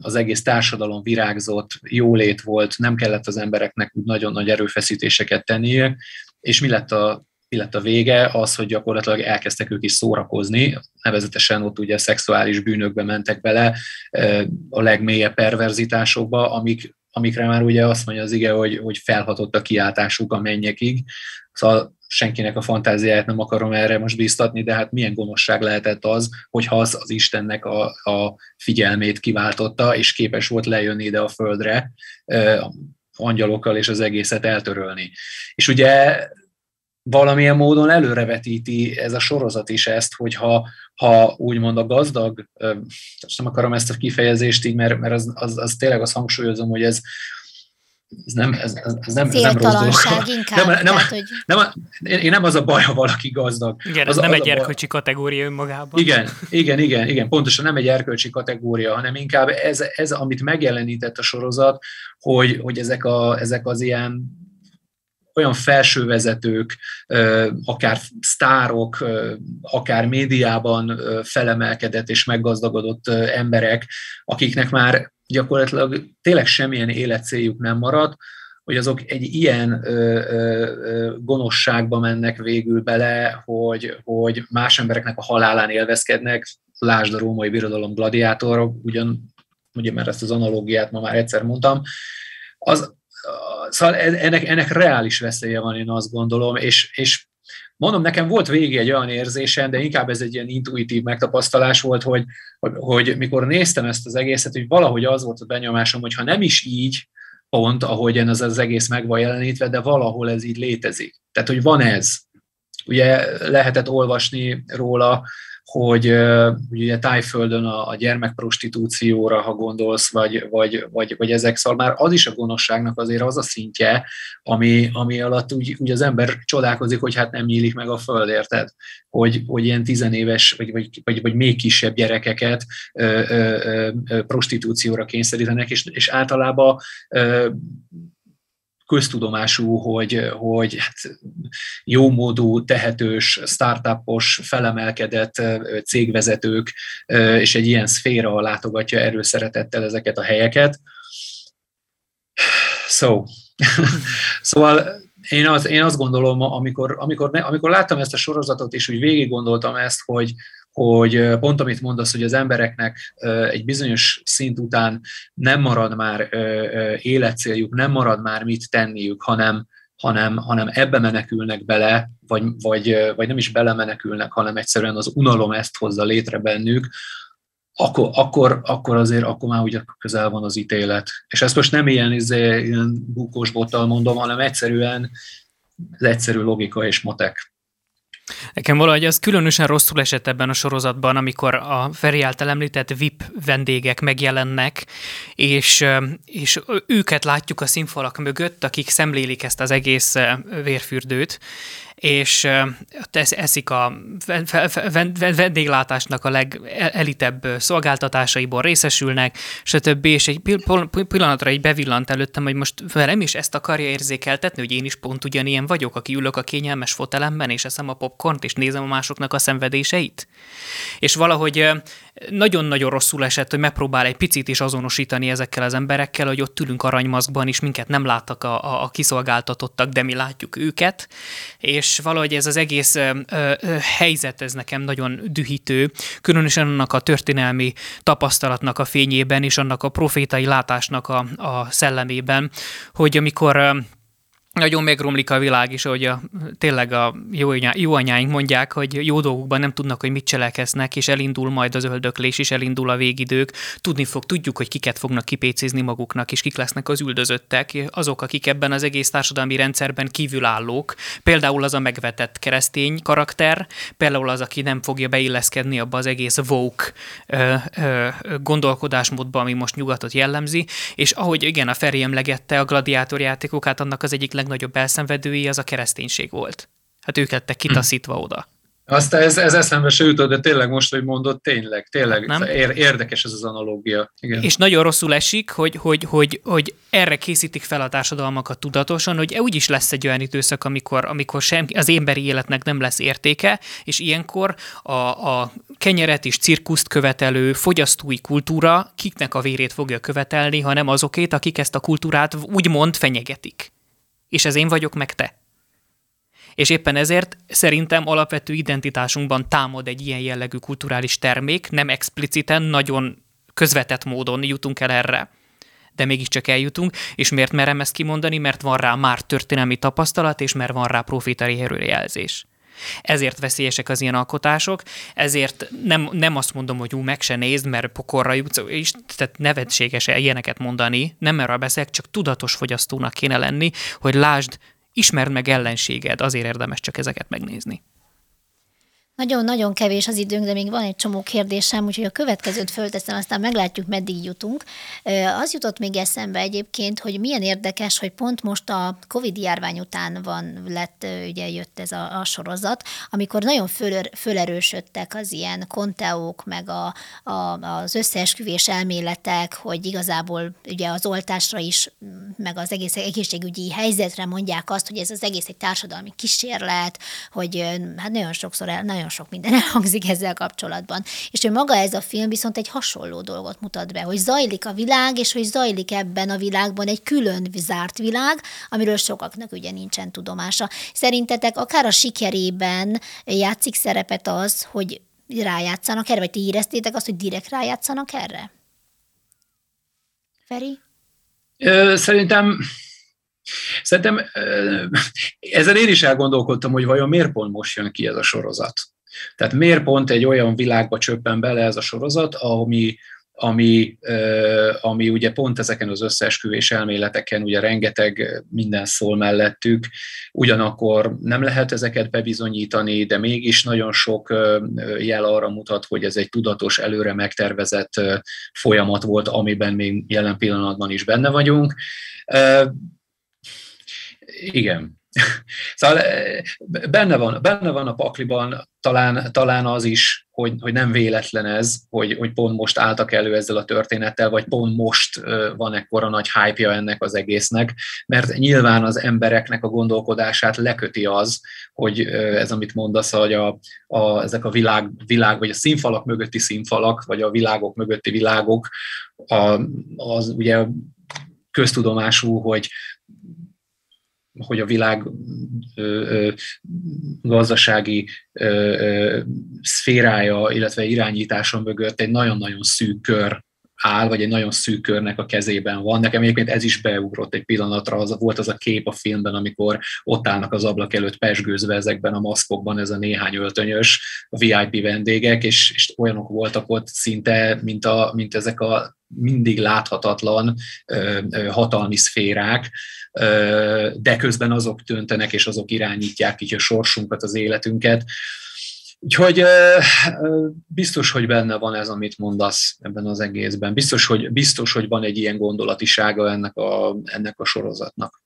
az egész társadalom virágzott, jólét volt, nem kellett az embereknek úgy nagyon nagy erőfeszítéseket tennie, és mi lett a mi lett a vége, az, hogy gyakorlatilag elkezdtek ők is szórakozni, nevezetesen ott ugye szexuális bűnökbe mentek bele, a legmélyebb perverzitásokba, amik amikre már ugye azt mondja az ige, hogy, hogy felhatott a kiáltásuk a mennyekig. Szóval senkinek a fantáziáját nem akarom erre most bíztatni, de hát milyen gonoszság lehetett az, hogyha az az Istennek a, a figyelmét kiváltotta, és képes volt lejönni ide a földre angyalokkal és az egészet eltörölni. És ugye valamilyen módon előrevetíti ez a sorozat is ezt, hogyha ha úgymond a gazdag, nem akarom ezt a kifejezést így, mert, mert az, az, az tényleg azt hangsúlyozom, hogy ez, ez nem, ez, ez nem, ez nem rossz dolog. inkább. Nem, nem, tehát, hogy... nem, én nem az a baj, ha valaki gazdag. Igen, az, ez nem az egy erkölcsi baj... kategória önmagában. Igen, igen, igen, igen, pontosan nem egy erkölcsi kategória, hanem inkább ez, ez amit megjelenített a sorozat, hogy, hogy ezek, a, ezek az ilyen olyan felsővezetők, akár sztárok, akár médiában felemelkedett és meggazdagodott emberek, akiknek már gyakorlatilag tényleg semmilyen életcéljuk nem maradt, hogy azok egy ilyen ö, ö, gonoszságba mennek végül bele, hogy, hogy más embereknek a halálán élvezkednek, lásd a római birodalom gladiátor, ugyan, ugye mert ezt az analógiát ma már egyszer mondtam, az, szóval ennek, ennek reális veszélye van, én azt gondolom, és, és mondom, nekem volt végig egy olyan érzésem, de inkább ez egy ilyen intuitív megtapasztalás volt, hogy, hogy, hogy mikor néztem ezt az egészet, hogy valahogy az volt a benyomásom, hogy ha nem is így, pont, ahogyan ez az egész meg van jelenítve, de valahol ez így létezik. Tehát, hogy van ez. Ugye lehetett olvasni róla, hogy, ugye Tájföldön a, gyermekprostitúcióra, ha gondolsz, vagy, vagy, vagy, vagy ezek, szóval már az is a gonoszságnak azért az a szintje, ami, ami alatt úgy, úgy az ember csodálkozik, hogy hát nem nyílik meg a föld, érted? Hogy, hogy ilyen tizenéves, vagy, vagy, vagy, vagy még kisebb gyerekeket ö, ö, ö, prostitúcióra kényszerítenek, és, és általában ö, köztudomású, hogy, hogy hát jómódú, tehetős, startupos, felemelkedett cégvezetők és egy ilyen szféra látogatja erőszeretettel ezeket a helyeket. So. szóval én, az, én azt gondolom, amikor, amikor, amikor láttam ezt a sorozatot, és úgy végig gondoltam ezt, hogy, hogy pont amit mondasz, hogy az embereknek egy bizonyos szint után nem marad már életcéljuk, nem marad már mit tenniük, hanem, hanem, hanem ebbe menekülnek bele, vagy, vagy, vagy nem is belemenekülnek, hanem egyszerűen az unalom ezt hozza létre bennük, akkor, akkor, akkor azért akkor már ugye közel van az ítélet. És ezt most nem ilyen, izé, ilyen bukós bottal mondom, hanem egyszerűen az egyszerű logika és matek. Nekem valahogy az különösen rosszul esett ebben a sorozatban, amikor a Feri által említett VIP vendégek megjelennek, és, és őket látjuk a színfalak mögött, akik szemlélik ezt az egész vérfürdőt, és eszik a vendéglátásnak a legelitebb szolgáltatásaiból részesülnek, stb. És egy pillanatra egy bevillant előttem, hogy most velem is ezt akarja érzékeltetni, hogy én is pont ugyanilyen vagyok, aki ülök a kényelmes fotelemben, és eszem a popcornt, és nézem a másoknak a szenvedéseit. És valahogy nagyon-nagyon rosszul esett, hogy megpróbál egy picit is azonosítani ezekkel az emberekkel, hogy ott ülünk aranymaszkban, és minket nem láttak a, a, kiszolgáltatottak, de mi látjuk őket, és valahogy ez az egész ö, ö, helyzet, ez nekem nagyon dühítő, különösen annak a történelmi tapasztalatnak a fényében, és annak a profétai látásnak a, a szellemében, hogy amikor nagyon megromlik a világ, és ahogy a, tényleg a jó, jó anyáink mondják, hogy jó dolgokban nem tudnak, hogy mit cselekeznek, és elindul majd az öldöklés, és elindul a végidők. Tudni fog, tudjuk, hogy kiket fognak kipécézni maguknak, és kik lesznek az üldözöttek, azok, akik ebben az egész társadalmi rendszerben kívülállók. Például az a megvetett keresztény karakter, például az, aki nem fogja beilleszkedni abba az egész woke gondolkodásmódba, ami most nyugatot jellemzi, és ahogy igen, a Feri emlegette a gladiátorjátékokat, annak az egyik legnagyobb elszenvedői az a kereszténység volt. Hát ők lettek kitaszítva oda. Aztán ez, ez eszembe se jutott, de tényleg most, hogy mondod, tényleg, tényleg nem? érdekes ez az analógia. Igen. És nagyon rosszul esik, hogy, hogy, hogy, hogy erre készítik fel a társadalmakat tudatosan, hogy úgy is lesz egy olyan időszak, amikor, amikor sem, az emberi életnek nem lesz értéke, és ilyenkor a, a kenyeret és cirkuszt követelő fogyasztói kultúra kiknek a vérét fogja követelni, hanem azokét, akik ezt a kultúrát úgymond fenyegetik és ez én vagyok, meg te. És éppen ezért szerintem alapvető identitásunkban támad egy ilyen jellegű kulturális termék, nem expliciten, nagyon közvetett módon jutunk el erre. de mégiscsak eljutunk, és miért merem ezt kimondani, mert van rá már történelmi tapasztalat, és mert van rá profitari erőjelzés. Ezért veszélyesek az ilyen alkotások, ezért nem, nem azt mondom, hogy ú, meg se nézd, mert pokorra jutsz, és tehát nevetséges ilyeneket mondani, nem erről beszélek, csak tudatos fogyasztónak kéne lenni, hogy lásd, ismerd meg ellenséged, azért érdemes csak ezeket megnézni. Nagyon-nagyon kevés az időnk, de még van egy csomó kérdésem, úgyhogy a következőt fölteszem, aztán meglátjuk, meddig jutunk. Az jutott még eszembe egyébként, hogy milyen érdekes, hogy pont most a Covid járvány után van, lett, ugye jött ez a, a sorozat, amikor nagyon föl, fölerősödtek az ilyen konteók, meg a, a, az összeesküvés elméletek, hogy igazából ugye az oltásra is, meg az egész egészségügyi helyzetre mondják azt, hogy ez az egész egy társadalmi kísérlet, hogy hát nagyon sokszor, nagyon nagyon sok minden elhangzik ezzel kapcsolatban. És hogy maga ez a film viszont egy hasonló dolgot mutat be, hogy zajlik a világ, és hogy zajlik ebben a világban egy külön zárt világ, amiről sokaknak ugye nincsen tudomása. Szerintetek akár a sikerében játszik szerepet az, hogy rájátszanak erre, vagy ti éreztétek azt, hogy direkt rájátszanak erre? Feri? Szerintem Szerintem ezen én is elgondolkodtam, hogy vajon miért pont most jön ki ez a sorozat. Tehát miért pont egy olyan világba csöppen bele ez a sorozat, ami, ami, ami ugye pont ezeken az összeesküvés elméleteken ugye rengeteg minden szól mellettük, ugyanakkor nem lehet ezeket bebizonyítani, de mégis nagyon sok jel arra mutat, hogy ez egy tudatos, előre megtervezett folyamat volt, amiben még jelen pillanatban is benne vagyunk. Igen, Szóval eh, benne van, benne van a pakliban talán, talán az is, hogy, hogy nem véletlen ez, hogy, hogy pont most álltak elő ezzel a történettel, vagy pont most van ekkora nagy hype ennek az egésznek, mert nyilván az embereknek a gondolkodását leköti az, hogy ez, amit mondasz, hogy a, a, ezek a világ, világ, vagy a színfalak mögötti színfalak, vagy a világok mögötti világok, a, az ugye köztudomású, hogy hogy a világ ö, ö, gazdasági ö, ö, szférája, illetve irányítása mögött egy nagyon-nagyon szűk kör áll, vagy egy nagyon szűk körnek a kezében van. Nekem egyébként ez is beugrott egy pillanatra, az volt az a kép a filmben, amikor ott állnak az ablak előtt pesgőzve ezekben a maszkokban, ez a néhány öltönyös a VIP vendégek, és, és olyanok voltak ott szinte, mint, a, mint ezek a mindig láthatatlan ö, ö, hatalmi szférák, ö, de közben azok döntenek és azok irányítják így a sorsunkat, az életünket. Úgyhogy biztos, hogy benne van ez, amit mondasz ebben az egészben. Biztos, hogy, biztos, hogy van egy ilyen gondolatisága ennek a, ennek a sorozatnak.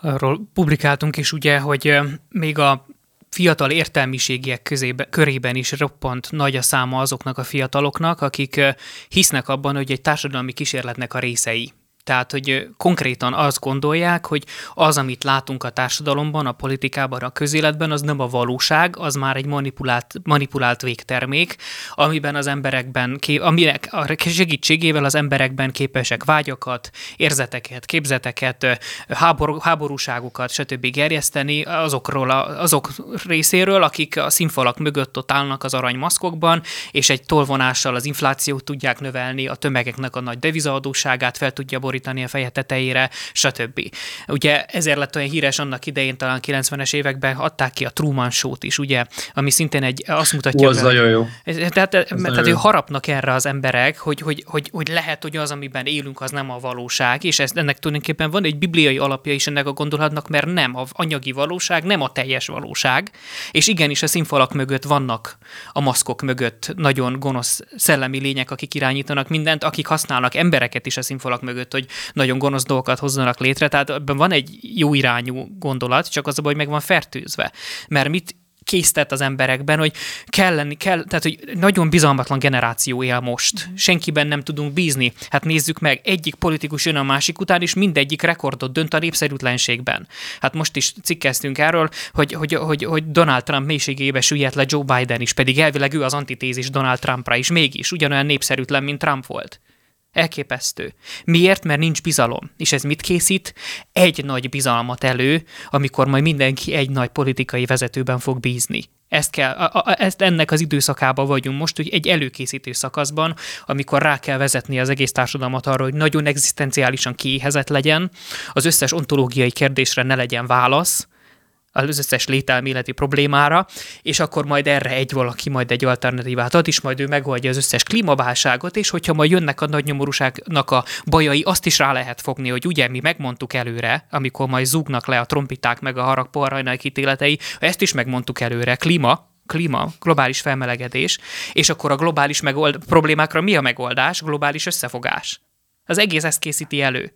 Arról publikáltunk is ugye, hogy még a fiatal értelmiségiek közébe, körében is roppant nagy a száma azoknak a fiataloknak, akik hisznek abban, hogy egy társadalmi kísérletnek a részei tehát, hogy konkrétan azt gondolják, hogy az, amit látunk a társadalomban, a politikában, a közéletben, az nem a valóság, az már egy manipulált, manipulált végtermék, amiben az emberekben, aminek a segítségével az emberekben képesek vágyakat, érzeteket, képzeteket, háború, háborúságokat, stb. gerjeszteni azokról a, azok részéről, akik a színfalak mögött ott állnak az aranymaszkokban, és egy tolvonással az inflációt tudják növelni, a tömegeknek a nagy devizaadóságát fel tudja borítani, borítani a feje tetejére, stb. Ugye ezért lett olyan híres annak idején, talán 90-es években adták ki a Truman Show-t is, ugye, ami szintén egy, azt mutatja. Ó, az nagyon jó. Tehát, tehát, tehát jó. harapnak erre az emberek, hogy, hogy, hogy, hogy lehet, hogy az, amiben élünk, az nem a valóság, és ez, ennek tulajdonképpen van egy bibliai alapja is ennek a gondolatnak, mert nem, a anyagi valóság nem a teljes valóság, és igenis a színfalak mögött vannak a maszkok mögött nagyon gonosz szellemi lények, akik irányítanak mindent, akik használnak embereket is a színfalak mögött, hogy nagyon gonosz dolgokat hozzanak létre, tehát ebben van egy jó irányú gondolat, csak az a baj, hogy meg van fertőzve. Mert mit késztett az emberekben, hogy kell lenni, kell, tehát hogy nagyon bizalmatlan generáció él most. Senkiben nem tudunk bízni. Hát nézzük meg, egyik politikus jön a másik után, és mindegyik rekordot dönt a népszerűtlenségben. Hát most is cikkeztünk erről, hogy, hogy, hogy, hogy Donald Trump mélységébe süllyedt le Joe Biden is, pedig elvileg ő az antitézis Donald Trumpra is, mégis ugyanolyan népszerűtlen, mint Trump volt. Elképesztő. Miért? Mert nincs bizalom. És ez mit készít? Egy nagy bizalmat elő, amikor majd mindenki egy nagy politikai vezetőben fog bízni. Ezt kell, a, a, ezt ennek az időszakában vagyunk most, hogy egy előkészítő szakaszban, amikor rá kell vezetni az egész társadalmat arra, hogy nagyon egzisztenciálisan kiéhezett legyen, az összes ontológiai kérdésre ne legyen válasz, az összes lételméleti problémára, és akkor majd erre egy valaki majd egy alternatívát ad, és majd ő megoldja az összes klímaválságot, és hogyha majd jönnek a nagy nyomorúságnak a bajai, azt is rá lehet fogni, hogy ugye mi megmondtuk előre, amikor majd zúgnak le a trompiták meg a haragpoharajnak ítéletei, ezt is megmondtuk előre, klíma, klíma, globális felmelegedés, és akkor a globális megold- problémákra mi a megoldás? Globális összefogás. Az egész ezt készíti elő.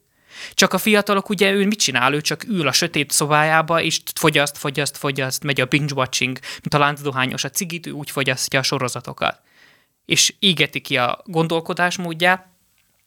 Csak a fiatalok ugye ő mit csinál? Ő csak ül a sötét szobájába, és fogyaszt, fogyaszt, fogyaszt, megy a binge-watching, mint a láncdohányos a cigit, ő úgy fogyasztja a sorozatokat. És égeti ki a gondolkodásmódját,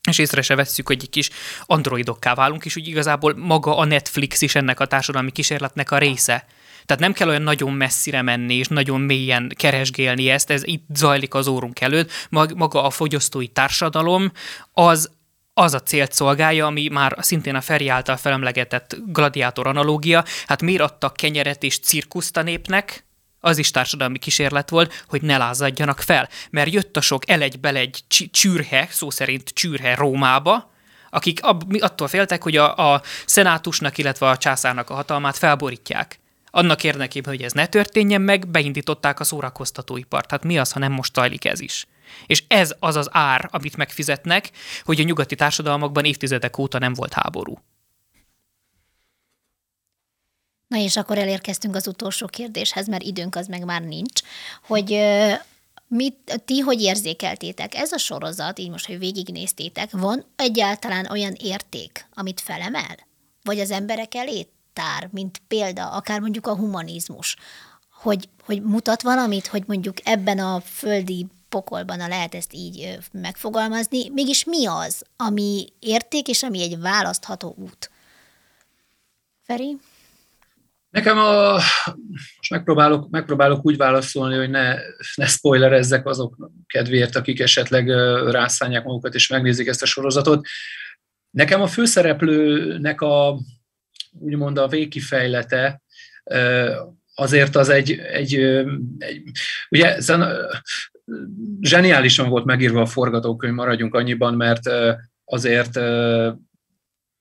és észre se vesszük, hogy egy kis androidokká válunk, és úgy igazából maga a Netflix is ennek a társadalmi kísérletnek a része. Tehát nem kell olyan nagyon messzire menni, és nagyon mélyen keresgélni ezt, ez itt zajlik az órunk előtt. Maga a fogyasztói társadalom az az a célt szolgálja, ami már szintén a Feri által felemlegetett gladiátor analógia, hát miért adtak kenyeret és cirkuszt a népnek, az is társadalmi kísérlet volt, hogy ne lázadjanak fel, mert jött a sok elegy-belegy csürhe, szó szerint csürhe Rómába, akik attól féltek, hogy a, a szenátusnak, illetve a császárnak a hatalmát felborítják. Annak érdekében, hogy ez ne történjen meg, beindították a szórakoztatóipart. Hát mi az, ha nem most zajlik ez is? És ez az az ár, amit megfizetnek, hogy a nyugati társadalmakban évtizedek óta nem volt háború. Na és akkor elérkeztünk az utolsó kérdéshez, mert időnk az meg már nincs, hogy mit, ti hogy érzékeltétek? Ez a sorozat, így most, hogy végignéztétek, van egyáltalán olyan érték, amit felemel? Vagy az emberek elé tár, mint példa, akár mondjuk a humanizmus, hogy, hogy mutat valamit, hogy mondjuk ebben a földi pokolban, a lehet ezt így megfogalmazni, mégis mi az, ami érték, és ami egy választható út? Feri? Nekem a, most megpróbálok, megpróbálok úgy válaszolni, hogy ne, ne spoilerezzek azok kedvéért, akik esetleg rászánják magukat és megnézik ezt a sorozatot. Nekem a főszereplőnek a úgymond a végkifejlete azért az egy, egy, egy ugye zseniálisan volt megírva a forgatókönyv, maradjunk annyiban, mert azért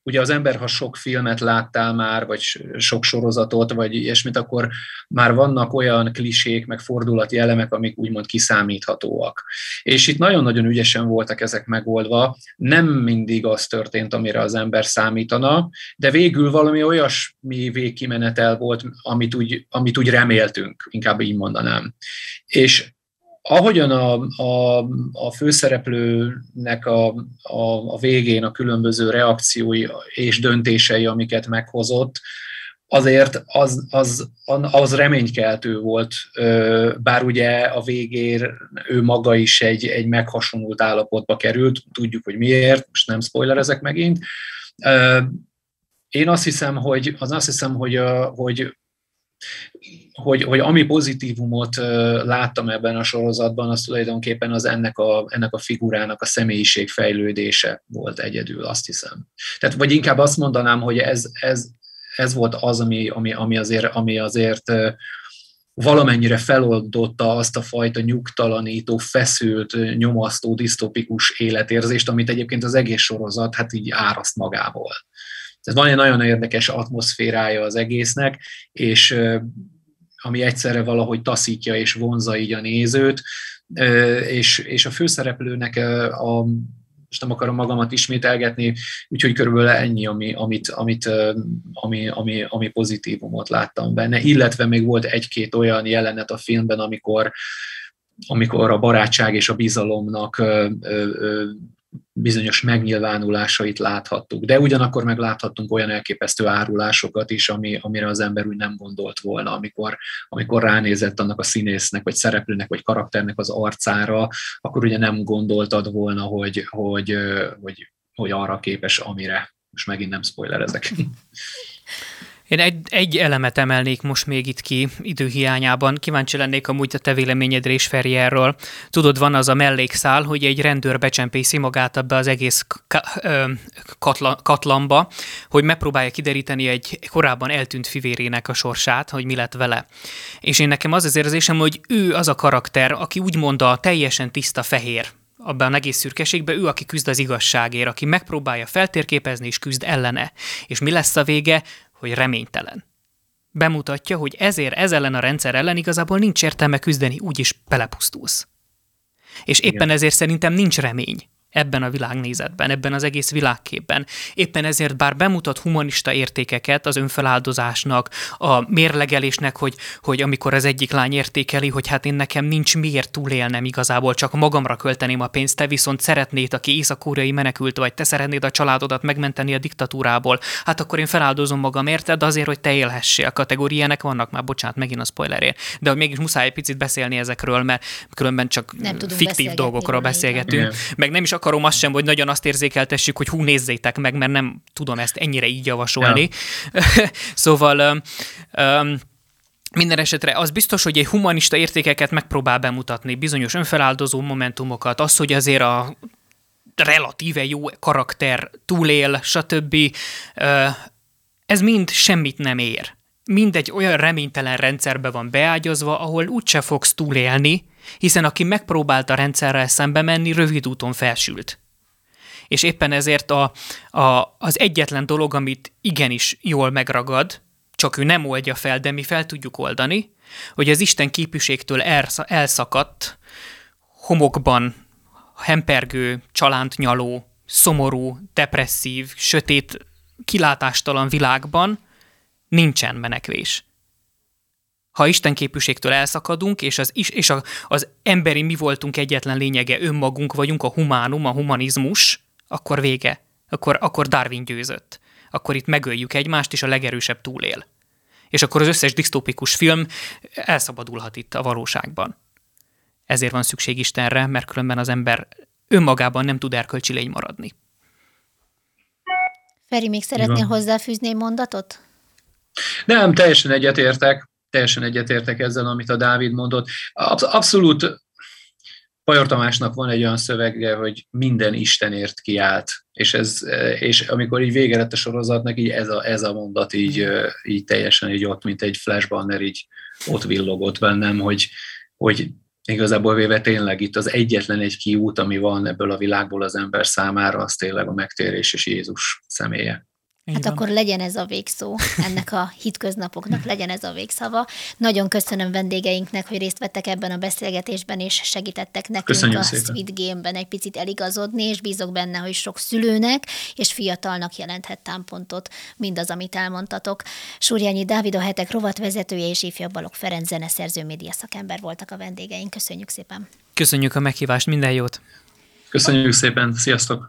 ugye az ember, ha sok filmet láttál már, vagy sok sorozatot, vagy ilyesmit, akkor már vannak olyan klisék, meg fordulati elemek, amik úgymond kiszámíthatóak. És itt nagyon-nagyon ügyesen voltak ezek megoldva, nem mindig az történt, amire az ember számítana, de végül valami olyasmi végkimenetel volt, amit úgy, amit úgy reméltünk, inkább így mondanám. És ahogyan a, a, a főszereplőnek a, a, a végén a különböző reakciói és döntései, amiket meghozott, azért az, az, az reménykeltő volt, bár ugye a végén ő maga is egy, egy meghasonult állapotba került, tudjuk, hogy miért, most nem spoilerezek megint. Én azt hiszem, hogy, az azt hiszem, hogy, hogy hogy, hogy ami pozitívumot láttam ebben a sorozatban, az tulajdonképpen az ennek a, ennek a figurának a személyiség fejlődése volt egyedül, azt hiszem. Tehát, vagy inkább azt mondanám, hogy ez, ez, ez volt az, ami, ami, ami azért, ami azért valamennyire feloldotta azt a fajta nyugtalanító, feszült, nyomasztó, disztopikus életérzést, amit egyébként az egész sorozat hát így áraszt magából. Tehát van egy nagyon érdekes atmoszférája az egésznek, és ami egyszerre valahogy taszítja és vonza így a nézőt, és, és a főszereplőnek a most nem akarom magamat ismételgetni, úgyhogy körülbelül ennyi, ami, amit, amit, ami, ami, ami pozitívumot láttam benne. Illetve még volt egy-két olyan jelenet a filmben, amikor, amikor a barátság és a bizalomnak bizonyos megnyilvánulásait láthattuk, de ugyanakkor megláthattunk olyan elképesztő árulásokat is, ami, amire az ember úgy nem gondolt volna, amikor, amikor ránézett annak a színésznek, vagy szereplőnek, vagy karakternek az arcára, akkor ugye nem gondoltad volna, hogy, hogy, hogy, hogy arra képes, amire. Most megint nem spoilerezek. Én egy, egy elemet emelnék most még itt ki időhiányában. Kíváncsi lennék amúgy a te véleményedre is, Feri, erről. Tudod, van az a mellékszál, hogy egy rendőr becsempészi magát ebbe az egész katla, katlamba, hogy megpróbálja kideríteni egy korábban eltűnt fivérének a sorsát, hogy mi lett vele. És én nekem az az érzésem, hogy ő az a karakter, aki úgymond a teljesen tiszta fehér abban a egész szürkeségben, ő, aki küzd az igazságért, aki megpróbálja feltérképezni és küzd ellene. És mi lesz a vége? Hogy reménytelen. Bemutatja, hogy ezért ez ellen a rendszer ellen igazából nincs értelme küzdeni, úgyis belepusztulsz. És éppen Igen. ezért szerintem nincs remény ebben a világnézetben, ebben az egész világképben. Éppen ezért bár bemutat humanista értékeket az önfeláldozásnak, a mérlegelésnek, hogy, hogy amikor az egyik lány értékeli, hogy hát én nekem nincs miért túlélnem igazából, csak magamra költeném a pénzt, te viszont szeretnéd, aki észak menekült vagy, te szeretnéd a családodat megmenteni a diktatúrából, hát akkor én feláldozom magam érted, azért, hogy te élhessél. Kategóriának vannak? Már, bocsánat, megint a spoilerért, de hogy mégis muszáj egy picit beszélni ezekről, mert különben csak nem fiktív dolgokról beszélgetünk, meg nem is akarom azt sem, hogy nagyon azt érzékeltessük, hogy hú, nézzétek meg, mert nem tudom ezt ennyire így javasolni. Ja. szóval um, minden esetre az biztos, hogy egy humanista értékeket megpróbál bemutatni, bizonyos önfeláldozó momentumokat, az, hogy azért a relatíve jó karakter túlél, stb. Ez mind semmit nem ér. Mindegy olyan reménytelen rendszerbe van beágyazva, ahol úgyse fogsz túlélni, hiszen aki megpróbált a rendszerrel szembe menni, rövid úton felsült. És éppen ezért a, a, az egyetlen dolog, amit igenis jól megragad, csak ő nem oldja fel, de mi fel tudjuk oldani, hogy az Isten képűségtől elszakadt, homokban hempergő, csalántnyaló, szomorú, depresszív, sötét, kilátástalan világban nincsen menekvés ha Isten képűségtől elszakadunk, és, az, és a, az emberi mi voltunk egyetlen lényege, önmagunk vagyunk, a humánum, a humanizmus, akkor vége. Akkor, akkor Darwin győzött. Akkor itt megöljük egymást, és a legerősebb túlél. És akkor az összes disztópikus film elszabadulhat itt a valóságban. Ezért van szükség Istenre, mert különben az ember önmagában nem tud erkölcsi lény maradni. Feri, még szeretnél hozzáfűzni egy mondatot? Nem, teljesen egyetértek teljesen egyetértek ezzel, amit a Dávid mondott. Abszolút Pajor Tamásnak van egy olyan szövege, hogy minden Istenért kiállt, és, ez, és amikor így vége lett a sorozatnak, így ez a, ez a mondat így, így teljesen így ott, mint egy flashbanner, így ott villogott bennem, hogy, hogy igazából véve tényleg itt az egyetlen egy kiút, ami van ebből a világból az ember számára, az tényleg a megtérés és Jézus személye. Így hát van. akkor legyen ez a végszó, ennek a hitköznapoknak legyen ez a végszava. Nagyon köszönöm vendégeinknek, hogy részt vettek ebben a beszélgetésben, és segítettek nekünk Köszönjük a szépen. Sweet Game-ben egy picit eligazodni, és bízok benne, hogy sok szülőnek és fiatalnak jelenthet támpontot mindaz, amit elmondtatok. Súrjányi Dávid a hetek rovatvezetője és ifjabb Balog Ferenc zeneszerző média szakember voltak a vendégeink. Köszönjük szépen! Köszönjük a meghívást, minden jót! Köszönjük szépen, sziasztok!